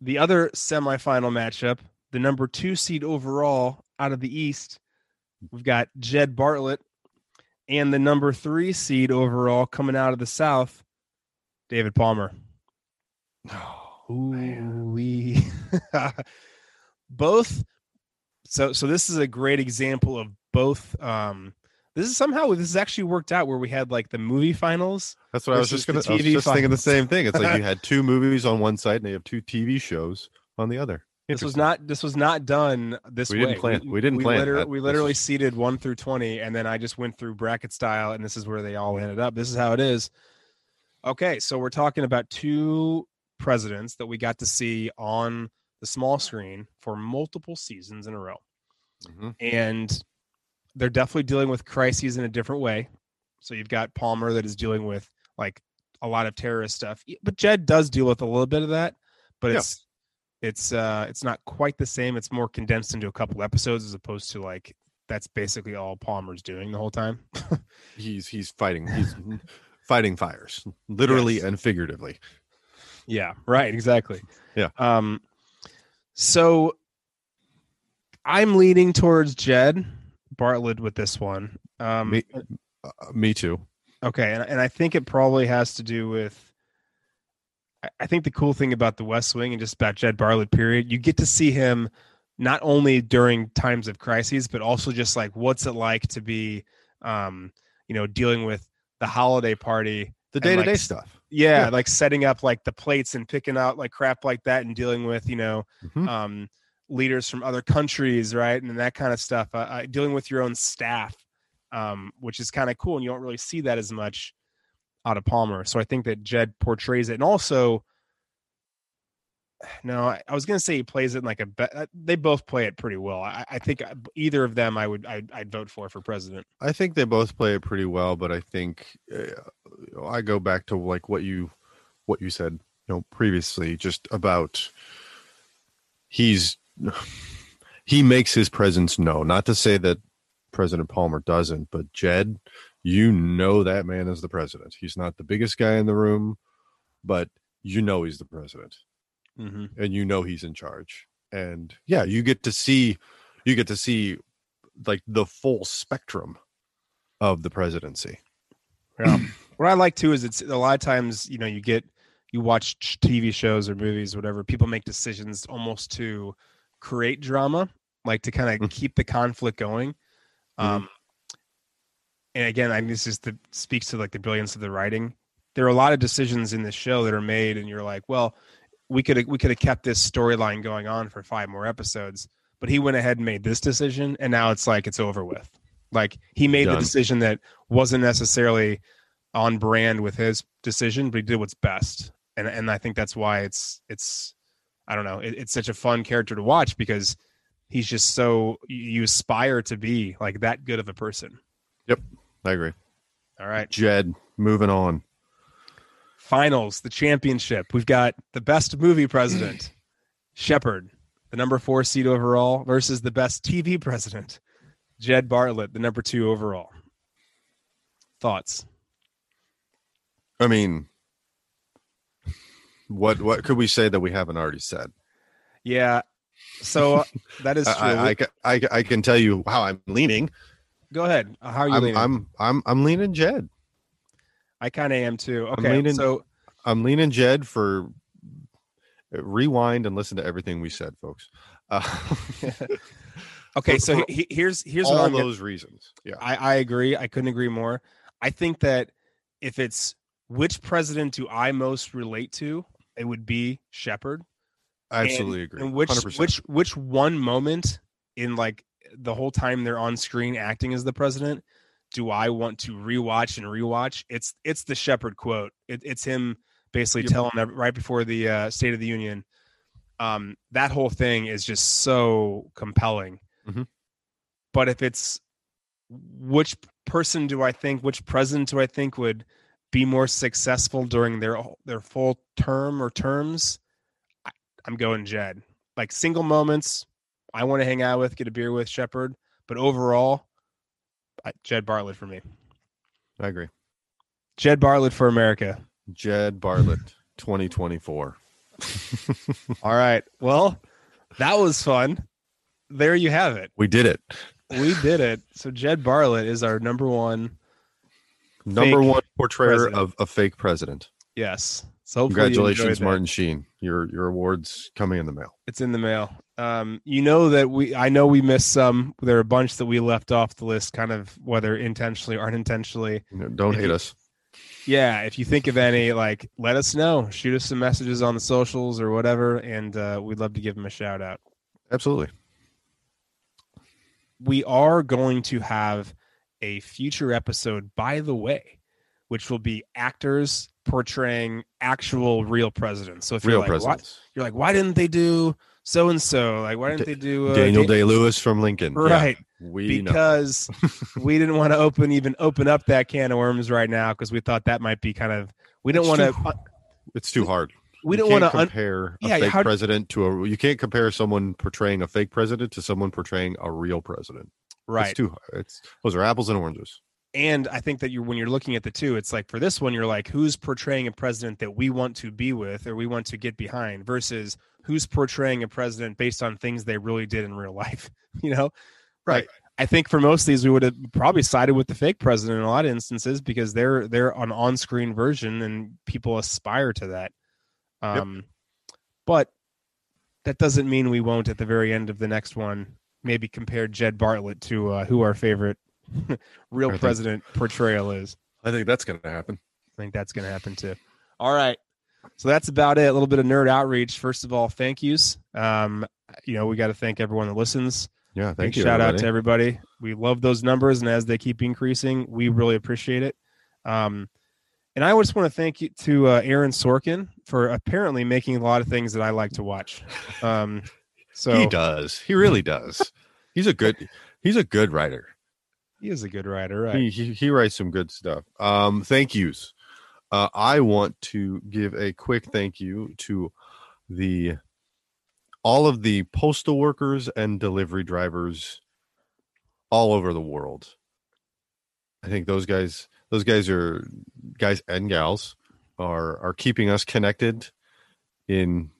The other semifinal matchup, the number two seed overall out of the East, we've got Jed Bartlet, and the number three seed overall coming out of the South, David Palmer. *sighs* Ooh, we *laughs* both. So, so this is a great example of both. Um, this is somehow this has actually worked out where we had like the movie finals That's what I was just gonna. the I was TV just thinking the same thing. It's like you *laughs* had two movies on one side and you have two TV shows on the other. This was not. This was not done this We way. didn't plan- we didn't plan liter- that. we literally seeded one through twenty, and then I just went through bracket style, and this is where they all ended up. This is how it is. Okay, so we're talking about two presidents that we got to see on the small screen for multiple seasons in a row, Mhm. and they're definitely dealing with crises in a different way. So you've got Palmer that is dealing with like a lot of terrorist stuff, but Jed does deal with a little bit of that, but Yeah. it's it's uh it's not quite the same. It's more condensed into a couple episodes as opposed to like that's basically all Palmer's doing the whole time. *laughs* He's he's fighting. He's fighting fires, literally Yes. and figuratively. Yeah, right, exactly. Yeah. Um so I'm leaning towards Jed Bartlet with this one. Um Me, uh, me too. okay, and, and I think it probably has to do with I- think the cool thing about the West Wing and just about Jed Bartlet period, you get to see him not only during times of crises, but also just like what's it like to be um, you know, dealing with the holiday party The day to day stuff. yeah, Yeah. like setting up like the plates and picking out like crap like that and dealing with you know Mhm. um leaders from other countries right and that kind of stuff uh, uh, dealing with your own staff um which is kind of cool and you don't really see that as much out of palmer. So i think that jed portrays it. And also no i, I was gonna say he plays it in like a be- uh, they both play it pretty well. I, I think uh, either of them i would I'd, I'd vote for for president. I think they both play it pretty well, but I think uh, I go back to like what you what you said, you know, previously, just about he's *sighs* he makes his presence known. Not to say that President Palmer doesn't, but Jed, you know that man is the president. He's not the biggest guy in the room, but you know he's the president mm-hmm. and you know he's in charge and yeah you get to see you get to see like the full spectrum of the presidency Yeah. what I like too is it's a lot of times, you know, you get you watch TV shows or movies, or whatever, people make decisions almost to create drama, like to kind of Mhm. keep the conflict going. Mhm. Um and again, I mean, this just the, speaks to like the brilliance of the writing. There are a lot of decisions in this show that are made, and you're like, well, we could we could have kept this storyline going on for five more episodes, but he went ahead and made this decision, and now it's like it's over with. Like he made the decision that wasn't necessarily on brand with his decision, but he did what's best, and and I think that's why it's it's I don't know, it, it's such a fun character to watch because he's just so you- aspire to be like that good of a person. I agree All right. jed moving on finals, the championship. We've got the best movie president, *clears throat* Shepard, the number four seed overall, versus the best TV president, Jed Bartlet, the number two overall. Thoughts? i mean what what could we say that we haven't already said Yeah. So that is *laughs* true. I, I, I, ca- I, ca- I can tell you how i'm leaning Go ahead. Uh, How are you I'm, leaning? I'm i'm i'm leaning jed I kind of am too. I'm Okay. leaning- So i'm leaning jed for rewind and listen to everything we said folks uh, *laughs* okay. So he- here's here's what all I'm gonna- those reasons yeah I, I agree. I couldn't agree more. I think that if it's which president do I most relate to, it would be Shepard. I And- absolutely agree And which 100%. which which one moment in like the whole time they're on screen acting as the president do I want to rewatch and rewatch? It's it's the Shepard quote. It, it's him basically Yep. telling ev- right before the uh, State of the Union. Um, that whole thing is just so compelling. Mhm. But if it's which person do I think, which president do I think would be more successful during their their full term or terms? I, I'm going Jed. Like single moments, I want to hang out with, get a beer with Shepard. But overall, I, Jed Bartlet for me. i agree Jed Bartlet for America. jed bartlet 2024 *laughs* All right. Well, that was fun. There you have it. we did it We did it. So Jed Bartlet is our number one. number one portrayer president. of a fake president Yes. So hopefully you enjoyed congratulations martin sheen your your awards coming in the mail It's in the mail. Um, you know that we. I know we missed some. There are a bunch that we left off the list, kind of whether intentionally or unintentionally. You know, don't If hate you- us Yeah, if you think of any, like, let us know. Shoot us some messages on the socials or whatever, and uh, we'd love to give them a shout out. absolutely We are going to have a future episode, by the way, which will be actors portraying actual real presidents. So if real you're like, why, presidents you're like, why didn't they do so and so? Like, why didn't they do uh, daniel day lewis from lincoln *laughs* Yeah, Right. we because *laughs* we didn't want to open even open up that can of worms right now because we thought that might be kind of we don't want to it's too hard we You don't want to un- compare a Yeah, fake how president to a you can't compare someone portraying a fake president to someone portraying a real president right. It's too. Hard. It's those are apples and oranges. And I think that you when you're looking at the two, it's like for this one, you're like, who's portraying a president that we want to be with or we want to get behind versus who's portraying a president based on things they really did in real *laughs* life. You know? Right. Like, I think for most of these, we would have probably sided with the fake president in a lot of instances because they're they're an on-screen version and people aspire to that. Yep. Um, but that doesn't mean we won't at the very end of the next one maybe compare Jed Bartlet to uh, who our favorite *laughs* real I think- president portrayal is. I think that's going to happen. I think that's going to happen too. All right. So that's about it. A little bit of nerd outreach. First of all, thank yous. Um, you know, we got to thank everyone that listens. Yeah. Big Thank you. shout out to everybody. We love those numbers, and as they keep increasing, we really appreciate it. Um, and I just want to thank you to uh, Aaron Sorkin for apparently making a lot of things that I like to watch. Um, *laughs* so he does. He really does. He's a good. He's a good writer. He is a good writer, right? He, he he writes some good stuff. Um, thank yous. Uh, I want to give a quick thank you to the all of the postal workers and delivery drivers all over the world. I think those guys, those guys are guys and gals are are keeping us connected in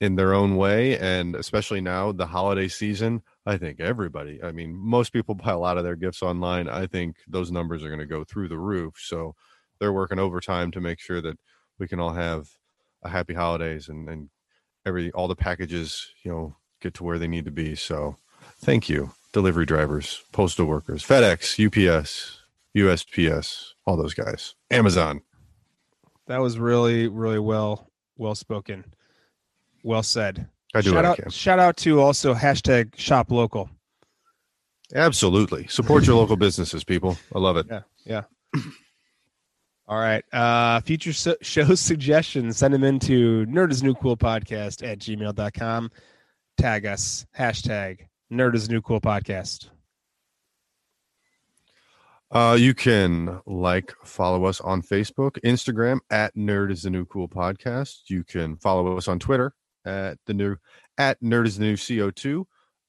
in their own way, and especially now the holiday season. I think everybody. I mean, most people *laughs* buy a lot of their gifts online. I think those numbers are going to go through the roof. So they're working overtime to make sure that we can all have a happy holidays and and every all the packages you know get to where they need to be. So thank you, delivery drivers, postal workers, FedEx, UPS, USPS, all those guys, Amazon. That was really, really well, well spoken, well said. I do shout I out, can. shout out to also hashtag shop local. Absolutely, support your *laughs* local businesses, people. I love it. Yeah, yeah. *clears throat* All right. Uh, future so- *laughs* show suggestions, send them into nerd is new cool podcast at gmail.com. Tag us, hashtag nerd is new cool podcast. Uh, you can like, follow us on Facebook, Instagram at Nerd is the New Cool Podcast. You can follow us on Twitter at the new at Nerd is the New CO2,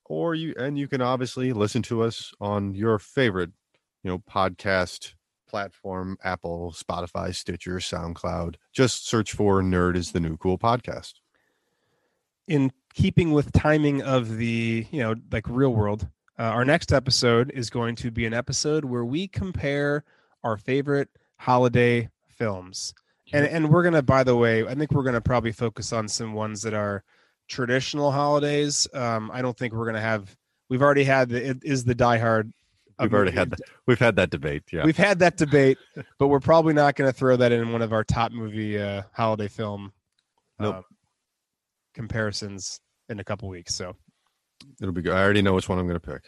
or you and you can obviously listen to us on your favorite, you know, podcast platform: Apple, Spotify, Stitcher, SoundCloud. Just search for Nerd is the New Cool Podcast. in keeping with timing of the you know like real world uh, our next episode is going to be an episode where we compare our favorite holiday films and and we're gonna by the way i think we're gonna probably focus on some ones that are traditional holidays um i don't think we're gonna have we've already had the it is the die hard We've already had that. We've had that debate. Yeah. we've had that debate *laughs* but we're probably not gonna throw that in one of our top movie uh holiday film Nope. um, comparisons in a couple weeks so It'll be good. I already know which one I'm going to pick.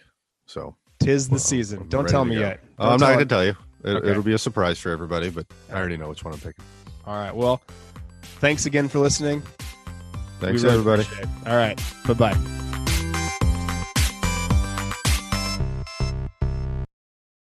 So Tis the Well, season. I'm Don't tell me go. yet. Uh, Don't I'm not going to tell you. It, Okay. It'll be a surprise for everybody, but I already know which one I'm picking. All right. Well, thanks again for listening. Thanks, We really everybody. All right. Bye bye.